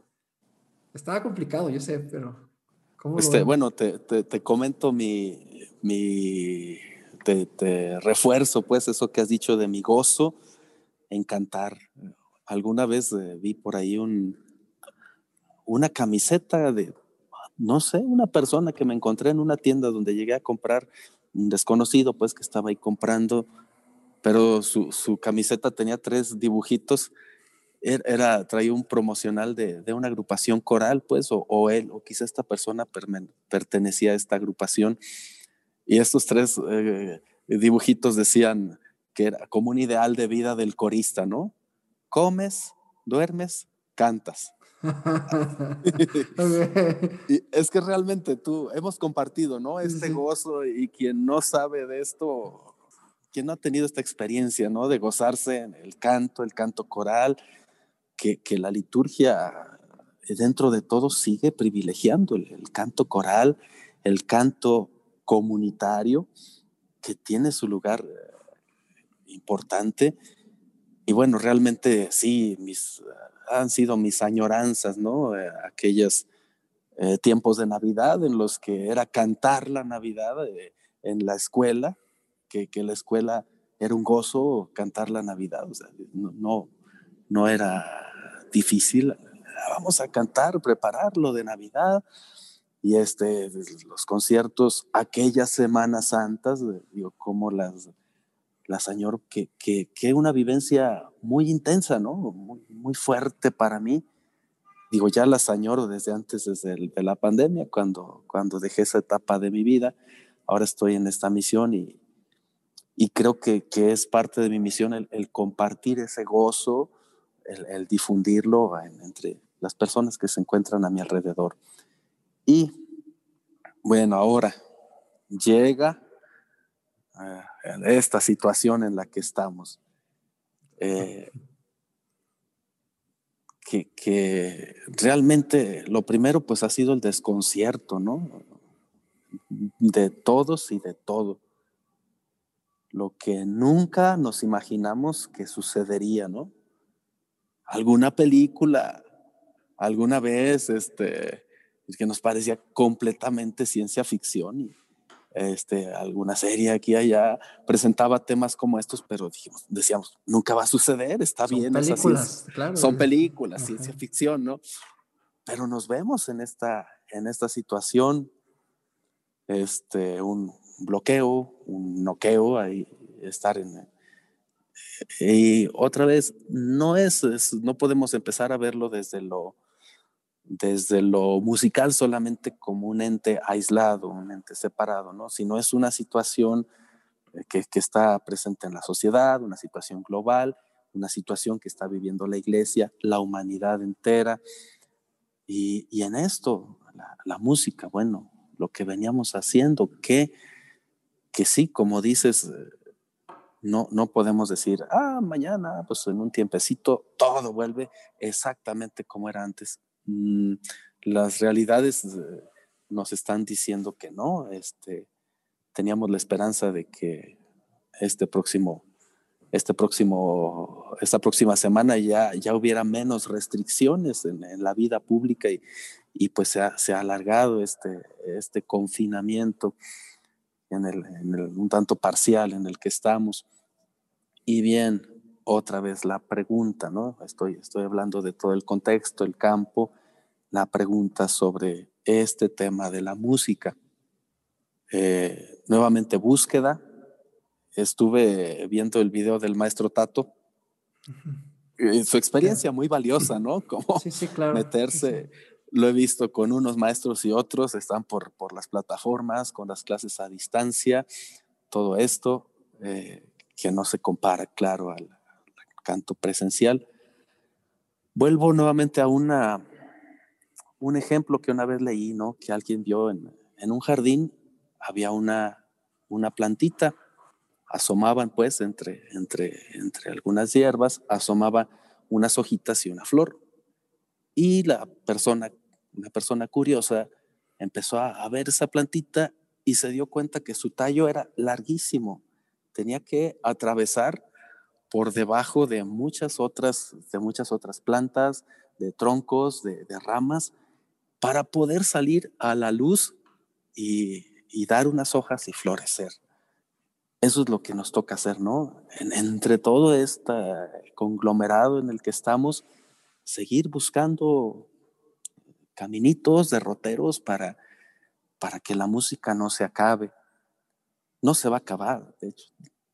Estaba complicado, yo sé, pero...
¿cómo este, bueno, te, te, comento mi... mi te, refuerzo pues eso que has dicho de mi gozo en cantar. Alguna vez eh, vi por ahí un, una camiseta de, no sé, una persona que me encontré en una tienda donde llegué a comprar, un desconocido pues que estaba ahí comprando, pero su, su camiseta tenía tres dibujitos Er, era, traía un promocional de, de una agrupación coral, pues, o, o, él, o quizá esta persona pertenecía a esta agrupación. Y estos tres eh, dibujitos decían que era como un ideal de vida del corista, ¿no? Comes, duermes, cantas. y es que realmente tú hemos compartido, ¿no? Este gozo y quien no sabe de esto, quien no ha tenido esta experiencia, ¿no? De gozarse en el canto, el canto coral, que, la liturgia eh, dentro de todo sigue privilegiando el, canto coral, el canto comunitario, que tiene su lugar eh, importante. Y bueno, realmente sí, mis, han sido mis añoranzas, ¿no? Eh, aquellos tiempos de Navidad en los que era cantar la Navidad en la escuela, que, que, la escuela era un gozo cantar la Navidad, o sea, no, no, era difícil. Vamos a cantar, prepararlo de Navidad y este, los conciertos, aquellas Semanas Santas, digo, como las, las señor, que, que, que, una vivencia muy intensa, ¿no? Muy, muy fuerte para mí. Digo, ya las añoro desde antes, desde de la pandemia, cuando, cuando dejé esa etapa de mi vida. Ahora estoy en esta misión y, y creo que, que, es parte de mi misión el, compartir ese gozo, el, difundirlo entre las personas que se encuentran a mi alrededor. Y bueno, ahora llega esta situación en la que estamos. Eh, que, que, realmente lo primero pues ha sido el desconcierto, ¿no? De todos y de todo lo que nunca nos imaginamos que sucedería, ¿no? Alguna película, alguna vez, este, que nos parecía completamente ciencia ficción y este, alguna serie aquí y allá presentaba temas como estos, pero dijimos, decíamos, nunca va a suceder, está
Son
bien.
Películas, claro.
Son películas, ciencia ficción, ¿no? Pero nos vemos en esta, en esta situación, este, un, bloqueo, un noqueo, ahí estar en... Y otra vez, no es, es, no podemos empezar a verlo desde lo, desde lo musical solamente como un ente aislado, un ente separado, ¿no? Sino es una situación que, que está presente en la sociedad, una situación global, una situación que está viviendo la iglesia, la humanidad entera. Y, en esto, la, la música, bueno, lo que veníamos haciendo, que que sí, como dices, no, no podemos decir, ah, mañana, pues en un tiempecito, todo vuelve exactamente como era antes. Mm, las realidades nos están diciendo que no. Este, teníamos la esperanza de que este próximo, este próximo, esta próxima semana ya, ya hubiera menos restricciones en, en la vida pública y, y pues se ha, se ha alargado este, este confinamiento en el, en el, un tanto parcial en el que estamos. Y bien, otra vez la pregunta, ¿no? Estoy, estoy hablando de todo el contexto, el campo, la pregunta sobre este tema de la música. Eh, nuevamente búsqueda. Estuve viendo el video del maestro Tato. Uh -huh. Su experiencia muy valiosa, ¿no? Como
sí, sí, claro.
meterse, sí, lo he visto con unos maestros y otros, están por, por las plataformas, con las clases a distancia, todo esto eh, que no se compara, claro, al, canto presencial. Vuelvo nuevamente a una, un ejemplo que una vez leí, ¿no? Que alguien vio en, en un jardín, había una, una plantita, asomaban pues entre, entre, entre algunas hierbas, asomaban unas hojitas y una flor. Y la persona una persona curiosa empezó a, ver esa plantita y se dio cuenta que su tallo era larguísimo. Tenía que atravesar por debajo de muchas otras, de muchas otras plantas, de troncos, de, de ramas, para poder salir a la luz y, y, dar unas hojas y florecer. Eso es lo que nos toca hacer, ¿no? En, entre todo este conglomerado en el que estamos, seguir buscando caminitos, derroteros para, para que la música no se acabe. No se va a acabar, de hecho,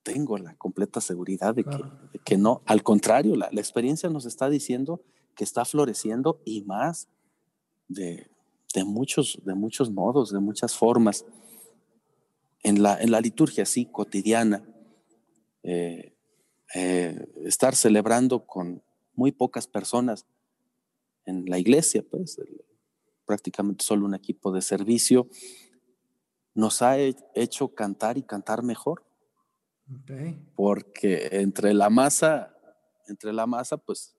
tengo la completa seguridad de, claro. que, de que, no, al contrario, la, la, experiencia nos está diciendo que está floreciendo y más de, de, muchos, de muchos modos, de muchas formas. En la, en la liturgia, sí, cotidiana, eh, eh, estar celebrando con muy pocas personas en la iglesia, pues, el, prácticamente solo un equipo de servicio, nos ha hecho cantar y cantar mejor.
Okay.
Porque entre la masa, entre la masa, pues,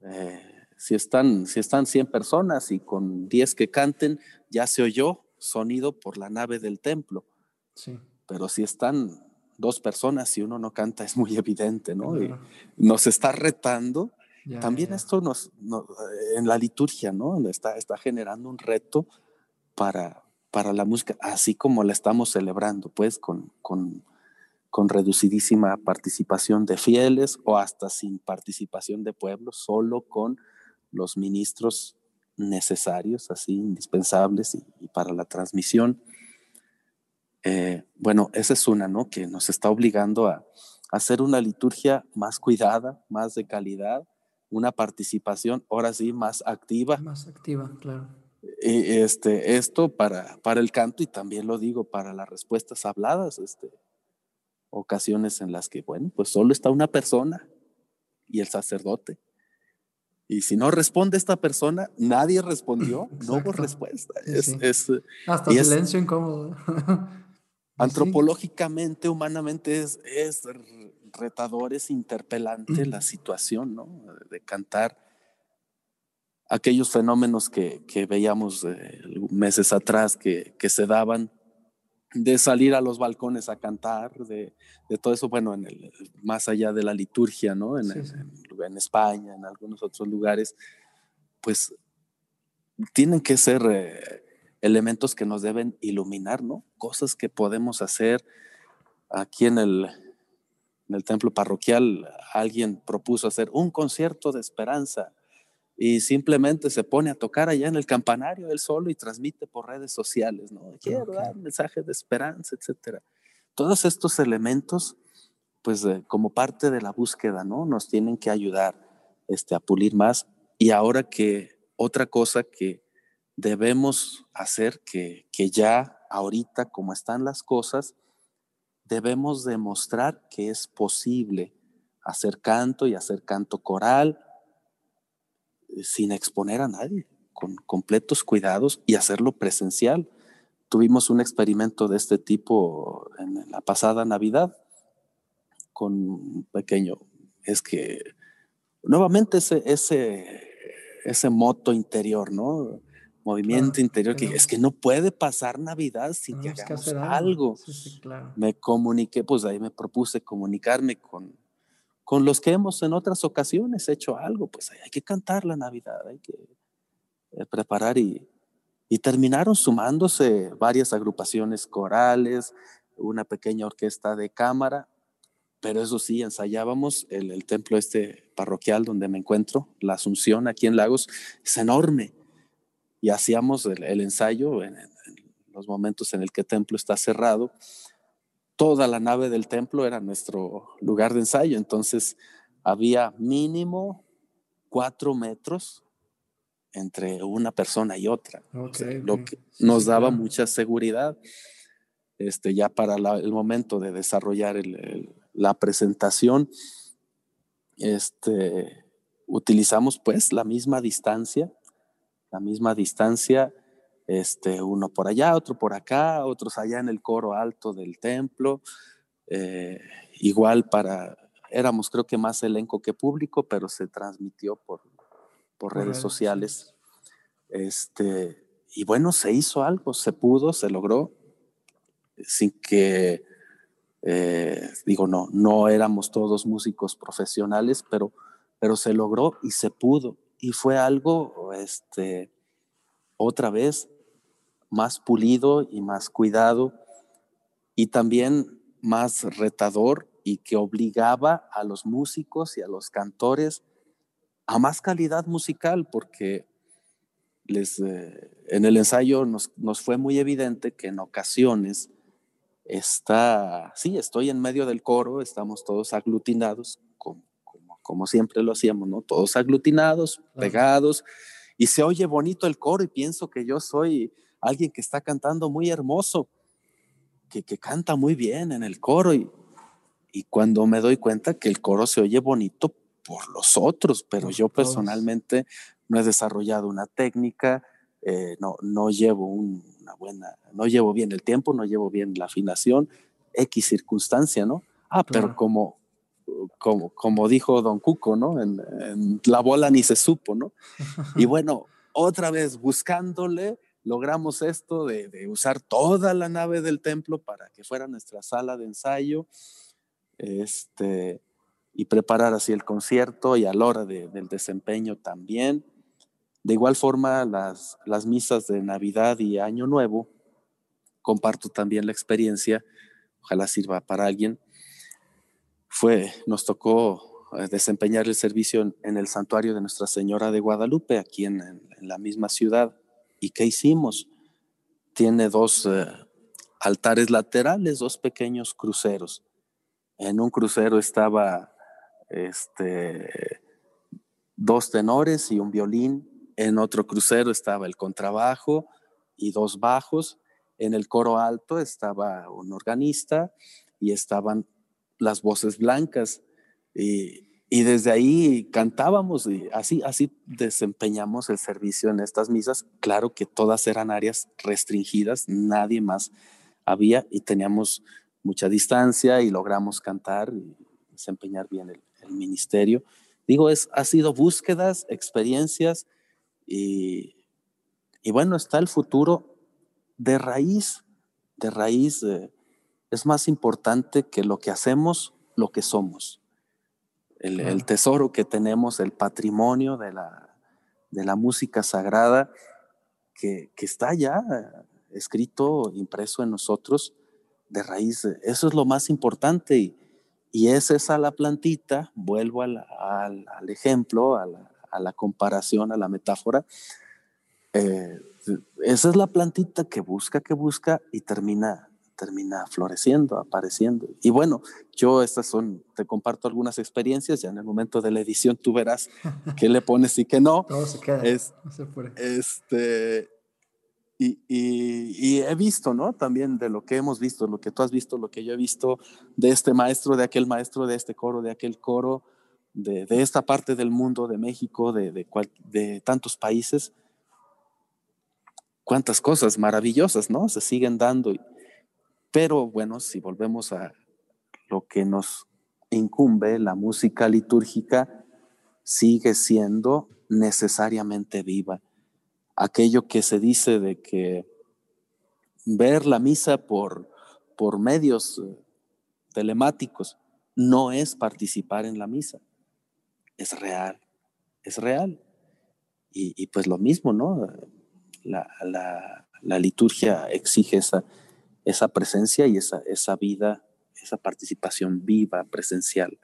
eh, si, están, si están 100 personas y con 10 que canten, ya se oyó sonido por la nave del templo.
Sí.
Pero si están dos personas y uno no canta, es muy evidente, ¿no? Claro. Y nos está retando ya, También ya. esto nos, nos, en la liturgia, ¿no? Está, está generando un reto para, para la música, así como la estamos celebrando, pues, con, con, con reducidísima participación de fieles o hasta sin participación de pueblos, solo con los ministros necesarios, así, indispensables y, y para la transmisión. Eh, bueno, esa es una, ¿no? Que nos está obligando a, a hacer una liturgia más cuidada, más de calidad, una participación ahora sí más activa.
Más activa, claro.
Y este, esto para, para el canto y también lo digo para las respuestas habladas. Este, ocasiones en las que, bueno, pues solo está una persona y el sacerdote. Y si no responde esta persona, nadie respondió, no hubo respuesta. Es,
Hasta silencio incómodo.
antropológicamente, humanamente, es, es retador, es interpelante la situación, ¿no? De cantar aquellos fenómenos que, que veíamos eh, meses atrás que, que se daban de salir a los balcones a cantar, de, de, todo eso, bueno, en el, más allá de la liturgia, ¿no? En, en, España, en algunos otros lugares, pues tienen que ser eh, elementos que nos deben iluminar, ¿no? Cosas que podemos hacer aquí en el, en el templo parroquial. Alguien propuso hacer un concierto de esperanza y simplemente se pone a tocar allá en el campanario él solo y transmite por redes sociales, ¿no? Quiero dar mensajes de esperanza, etcétera. Todos estos elementos, pues como parte de la búsqueda, ¿no? Nos tienen que ayudar este, a pulir más. Y ahora que otra cosa que debemos hacer, que, que ya ahorita como están las cosas, debemos demostrar que es posible hacer canto y hacer canto coral, sin exponer a nadie, con completos cuidados y hacerlo presencial. Tuvimos un experimento de este tipo en la pasada Navidad con un pequeño, es que nuevamente ese, ese, ese moto interior, ¿no? Movimiento interior, que es que no puede pasar Navidad sin que hagamos algo. Me comuniqué, pues ahí me propuse comunicarme con, con los que hemos en otras ocasiones hecho algo, pues hay que cantar la Navidad, hay que eh, preparar y, terminaron sumándose varias agrupaciones corales, una pequeña orquesta de cámara, pero eso sí, ensayábamos el, el, templo este parroquial donde me encuentro, la Asunción aquí en Lagos, es enorme. Y hacíamos el, el ensayo en, en, los momentos en el que el templo está cerrado toda la nave del templo era nuestro lugar de ensayo, entonces había mínimo cuatro metros entre una persona y otra, lo que nos daba mucha seguridad este, ya para el momento de desarrollar la presentación. Este, utilizamos pues la misma distancia, la misma distancia este, uno por allá, otro por acá, otros allá en el coro alto del templo. Eh, igual para, éramos creo que más elenco que público, pero se transmitió por, por redes sociales. Este, y bueno, se hizo algo, se pudo, se logró, sin que, eh, digo, no, no éramos todos músicos profesionales, pero, pero se logró y se pudo. Y fue algo, este, otra vez, más pulido y más cuidado y también más retador y que obligaba a los músicos y a los cantores a más calidad musical porque les, eh, en el ensayo nos, nos, fue muy evidente que en ocasiones está, sí, estoy en medio del coro, estamos todos aglutinados, como, como, como siempre lo hacíamos, ¿no? Todos aglutinados, pegados, y se oye bonito el coro y pienso que yo soy alguien que está cantando muy hermoso, que, que canta muy bien en el coro y, y cuando me doy cuenta que el coro se oye bonito por los otros, pero yo personalmente no he desarrollado una técnica, eh, no, no llevo una buena, no llevo bien el tiempo, no llevo bien la afinación, X circunstancia, ¿no? Ah, pero como, como, como dijo Don Cuco, ¿no? En, en, la bola ni se supo, ¿no? Y bueno, otra vez buscándole, logramos esto de, usar toda la nave del templo para que fuera nuestra sala de ensayo este, y preparar así el concierto y a la hora del desempeño también. De igual forma, las, las misas de Navidad y Año Nuevo, comparto también la experiencia, ojalá sirva para alguien. Fue, nos tocó eh, desempeñar el servicio en, el santuario de Nuestra Señora de Guadalupe, aquí en, en la misma ciudad. ¿Y qué hicimos? Tiene dos eh, altares laterales, dos pequeños cruceros. En un crucero estaba este, dos tenores y un violín. En otro crucero estaba el contrabajo y dos bajos. En el coro alto estaba un organista y estaban las voces blancas. Y, y desde ahí cantábamos y así, así desempeñamos el servicio en estas misas. Claro que todas eran áreas restringidas, nadie más había y teníamos mucha distancia y logramos cantar y desempeñar bien el, ministerio. Digo, es, ha sido búsquedas, experiencias y, y bueno, está el futuro de raíz, de raíz. Eh, es más importante que lo que hacemos, lo que somos el, tesoro que tenemos, el patrimonio de la, de la música sagrada que, que, está ya escrito, impreso en nosotros de raíz. Eso es lo más importante y, y es esa la plantita, vuelvo al, al, al ejemplo, a la, a la, comparación, a la metáfora. Eh, esa es la plantita que busca, que busca y termina termina floreciendo, apareciendo. Y bueno, yo estas son, te comparto algunas experiencias, ya en el momento de la edición tú verás qué le pones y qué no.
Todo se queda.
Es, Este, y, y, he visto, ¿no? También de lo que hemos visto, lo que tú has visto, lo que yo he visto de este maestro, de aquel maestro, de este coro, de aquel coro, de, de esta parte del mundo, de México, de, de, de tantos países. Cuántas cosas maravillosas, ¿no? Se siguen dando. Y, pero bueno, si volvemos a lo que nos incumbe, la música litúrgica sigue siendo necesariamente viva. Aquello que se dice de que ver la misa por, por medios eh, telemáticos no es participar en la misa, es real, es real. Y, pues lo mismo, ¿no? La, la liturgia exige esa, esa presencia y esa, esa vida, esa participación viva, presencial.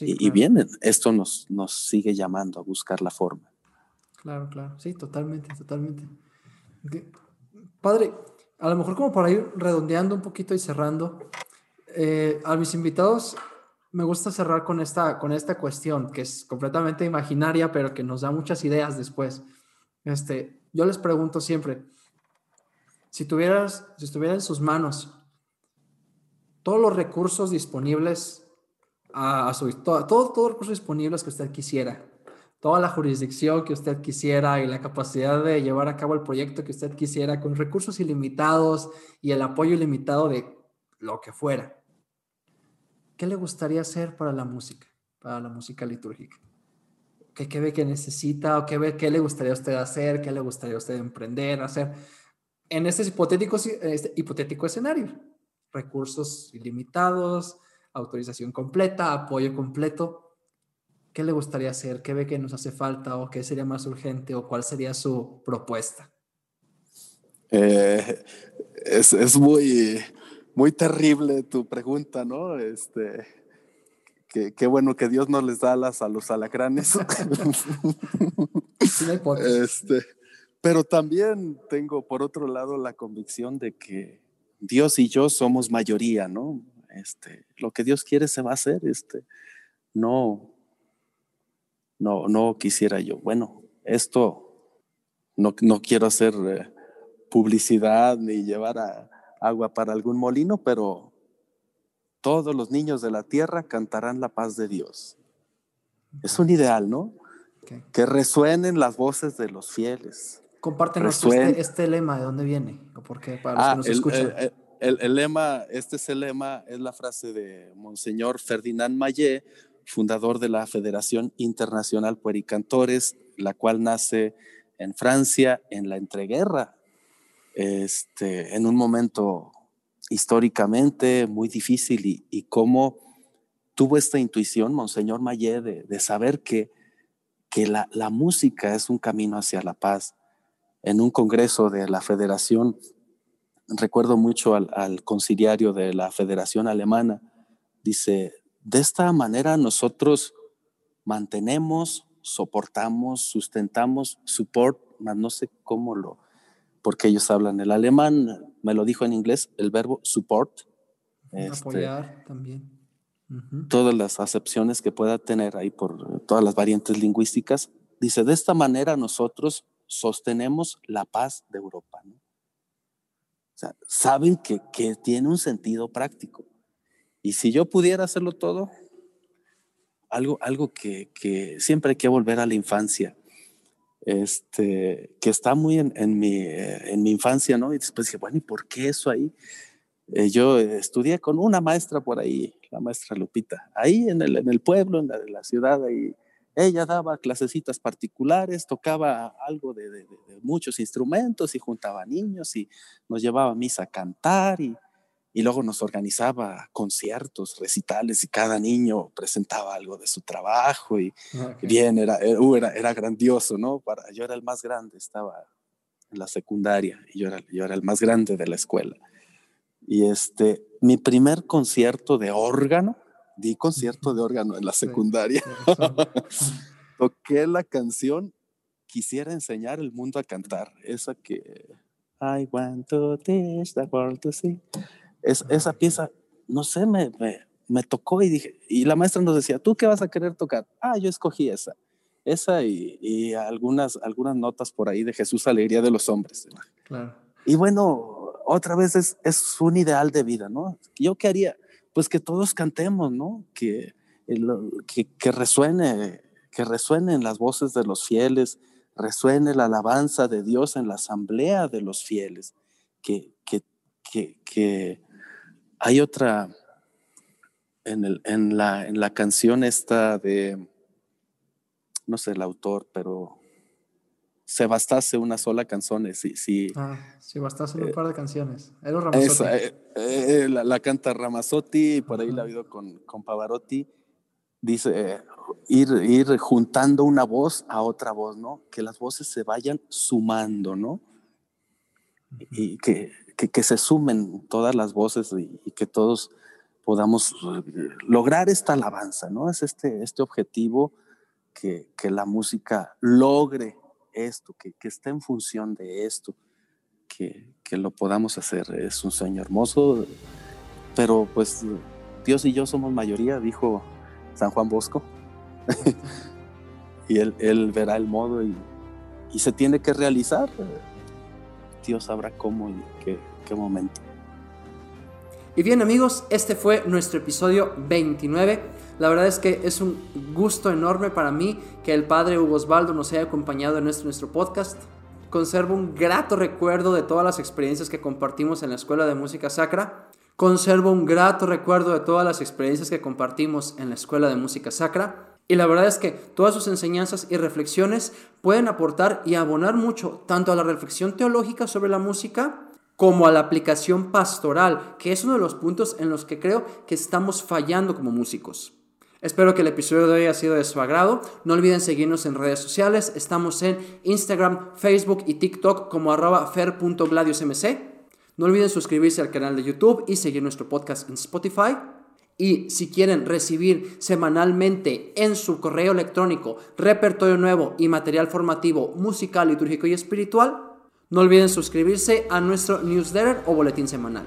y, bien, esto nos, nos sigue llamando a buscar la forma.
Claro, claro, sí, totalmente, totalmente. Padre, a lo mejor como para ir redondeando un poquito y cerrando, eh, a mis invitados me gusta cerrar con esta, con esta cuestión que es completamente imaginaria, pero que nos da muchas ideas después. Este, yo les pregunto siempre, si tuvieras, si estuviera en sus manos todos los recursos disponibles a, su todo, todos los recursos disponibles que usted quisiera, toda la jurisdicción que usted quisiera y la capacidad de llevar a cabo el proyecto que usted quisiera con recursos ilimitados y el apoyo ilimitado de lo que fuera. ¿Qué le gustaría hacer para la música, para la música litúrgica? ¿Qué, qué ve que necesita o qué ve qué le gustaría a usted hacer, qué le gustaría a usted emprender, hacer? En este hipotético, este hipotético escenario. Recursos ilimitados, autorización completa, apoyo completo. ¿Qué le gustaría hacer? ¿Qué ve que nos hace falta o qué sería más urgente o cuál sería su propuesta?
Eh, es, es, muy, muy terrible tu pregunta, ¿no? Este, qué, bueno que Dios no les da alas a los alacranes. este, pero también tengo por otro lado la convicción de que Dios y yo somos mayoría, ¿no? Este, lo que Dios quiere se va a hacer, este, no, no, no quisiera yo. Bueno, esto no, no quiero hacer eh, publicidad ni llevar agua para algún molino, pero todos los niños de la tierra cantarán la paz de Dios. Es un ideal, ¿no? Que resuenen las voces de los fieles
Compártenos este, este, lema, ¿de dónde viene? ¿O por qué? Para los que ah, nos
el,
escuchan.
El, lema, este es el lema, es la frase de Monseñor Ferdinand Mayé, fundador de la Federación Internacional Puericantores, la cual nace en Francia en la entreguerra, este, en un momento históricamente muy difícil y, y cómo tuvo esta intuición, Monseñor Mayé, de, de saber que, que la, la, música es un camino hacia la paz, en un congreso de la Federación, recuerdo mucho al, conciliario de la Federación Alemana, dice, de esta manera nosotros mantenemos, soportamos, sustentamos, support, no sé cómo lo, porque ellos hablan el alemán, me lo dijo en inglés, el verbo support.
Este, Apoyar también.
Todas las acepciones que pueda tener ahí por todas las variantes lingüísticas. Dice, de esta manera nosotros sostenemos la paz de Europa. saben que, que, tiene un sentido práctico. Y si yo pudiera hacerlo todo, algo, algo que, que siempre hay que volver a la infancia, este, que está muy en, mi, en mi infancia, ¿no? Y después dije, bueno, ¿y por qué eso ahí? Eh, yo estudié con una maestra por ahí, la maestra Lupita, ahí en el, en el pueblo, en la, en la ciudad, ahí. Ella daba clasecitas particulares, tocaba algo de, de, de, muchos instrumentos y juntaba niños y nos llevaba a misa a cantar y, y luego nos organizaba conciertos, recitales y cada niño presentaba algo de su trabajo y okay. bien, era, uh, era, era, grandioso, ¿no? Para, yo era el más grande, estaba en la secundaria y yo era, yo era el más grande de la escuela. Y este, mi primer concierto de órgano, di concierto de órgano en la secundaria, toqué la canción Quisiera enseñar el mundo a cantar, esa que I want to teach the world to see es, esa pieza, no sé, me, me, me, tocó y dije, y la maestra nos decía, ¿tú qué vas a querer tocar? Ah, yo escogí esa, esa y, y algunas, algunas notas por ahí de Jesús, Alegría de los Hombres. Claro. Y bueno, otra vez es, es un ideal de vida, ¿no? ¿Yo qué haría? Pues que todos cantemos, ¿no? Que, que, que resuene, que resuenen las voces de los fieles, resuene la alabanza de Dios en la asamblea de los fieles, que, que, que, que hay otra, en, el, en, la, en la canción esta de, no sé el autor, pero se bastase una sola canción. Si, si,
ah, si bastase eh, un par de canciones. Era Ramazzotti.
Esa, eh, eh, la, la, canta Ramazzotti y por ahí uh -huh. la ha habido con, con Pavarotti. Dice, eh, ir, ir juntando una voz a otra voz, ¿no? Que las voces se vayan sumando, ¿no? Uh -huh. Y que, que, que, se sumen todas las voces y, y, que todos podamos lograr esta alabanza, ¿no? Es este, este objetivo que, que la música logre esto, que, que esté en función de esto, que, que, lo podamos hacer. Es un sueño hermoso, pero pues Dios y yo somos mayoría, dijo San Juan Bosco, y él, él, verá el modo y, y, se tiene que realizar. Dios sabrá cómo y qué, qué momento.
Y bien amigos, este fue nuestro episodio 29. La verdad es que es un gusto enorme para mí que el padre Hugo Osvaldo nos haya acompañado en nuestro, nuestro podcast. Conservo un grato recuerdo de todas las experiencias que compartimos en la Escuela de Música Sacra. Conservo un grato recuerdo de todas las experiencias que compartimos en la Escuela de Música Sacra. Y la verdad es que todas sus enseñanzas y reflexiones pueden aportar y abonar mucho tanto a la reflexión teológica sobre la música como a la aplicación pastoral, que es uno de los puntos en los que creo que estamos fallando como músicos. Espero que el episodio de hoy haya sido de su agrado. No olviden seguirnos en redes sociales. Estamos en Instagram, Facebook y TikTok como arroba fer.gladiusmc. No olviden suscribirse al canal de YouTube y seguir nuestro podcast en Spotify. Y si quieren recibir semanalmente en su correo electrónico repertorio nuevo y material formativo musical, litúrgico y espiritual, no olviden suscribirse a nuestro newsletter o boletín semanal.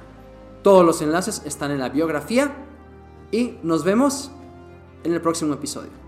Todos los enlaces están en la biografía y nos vemos en el próximo episodio.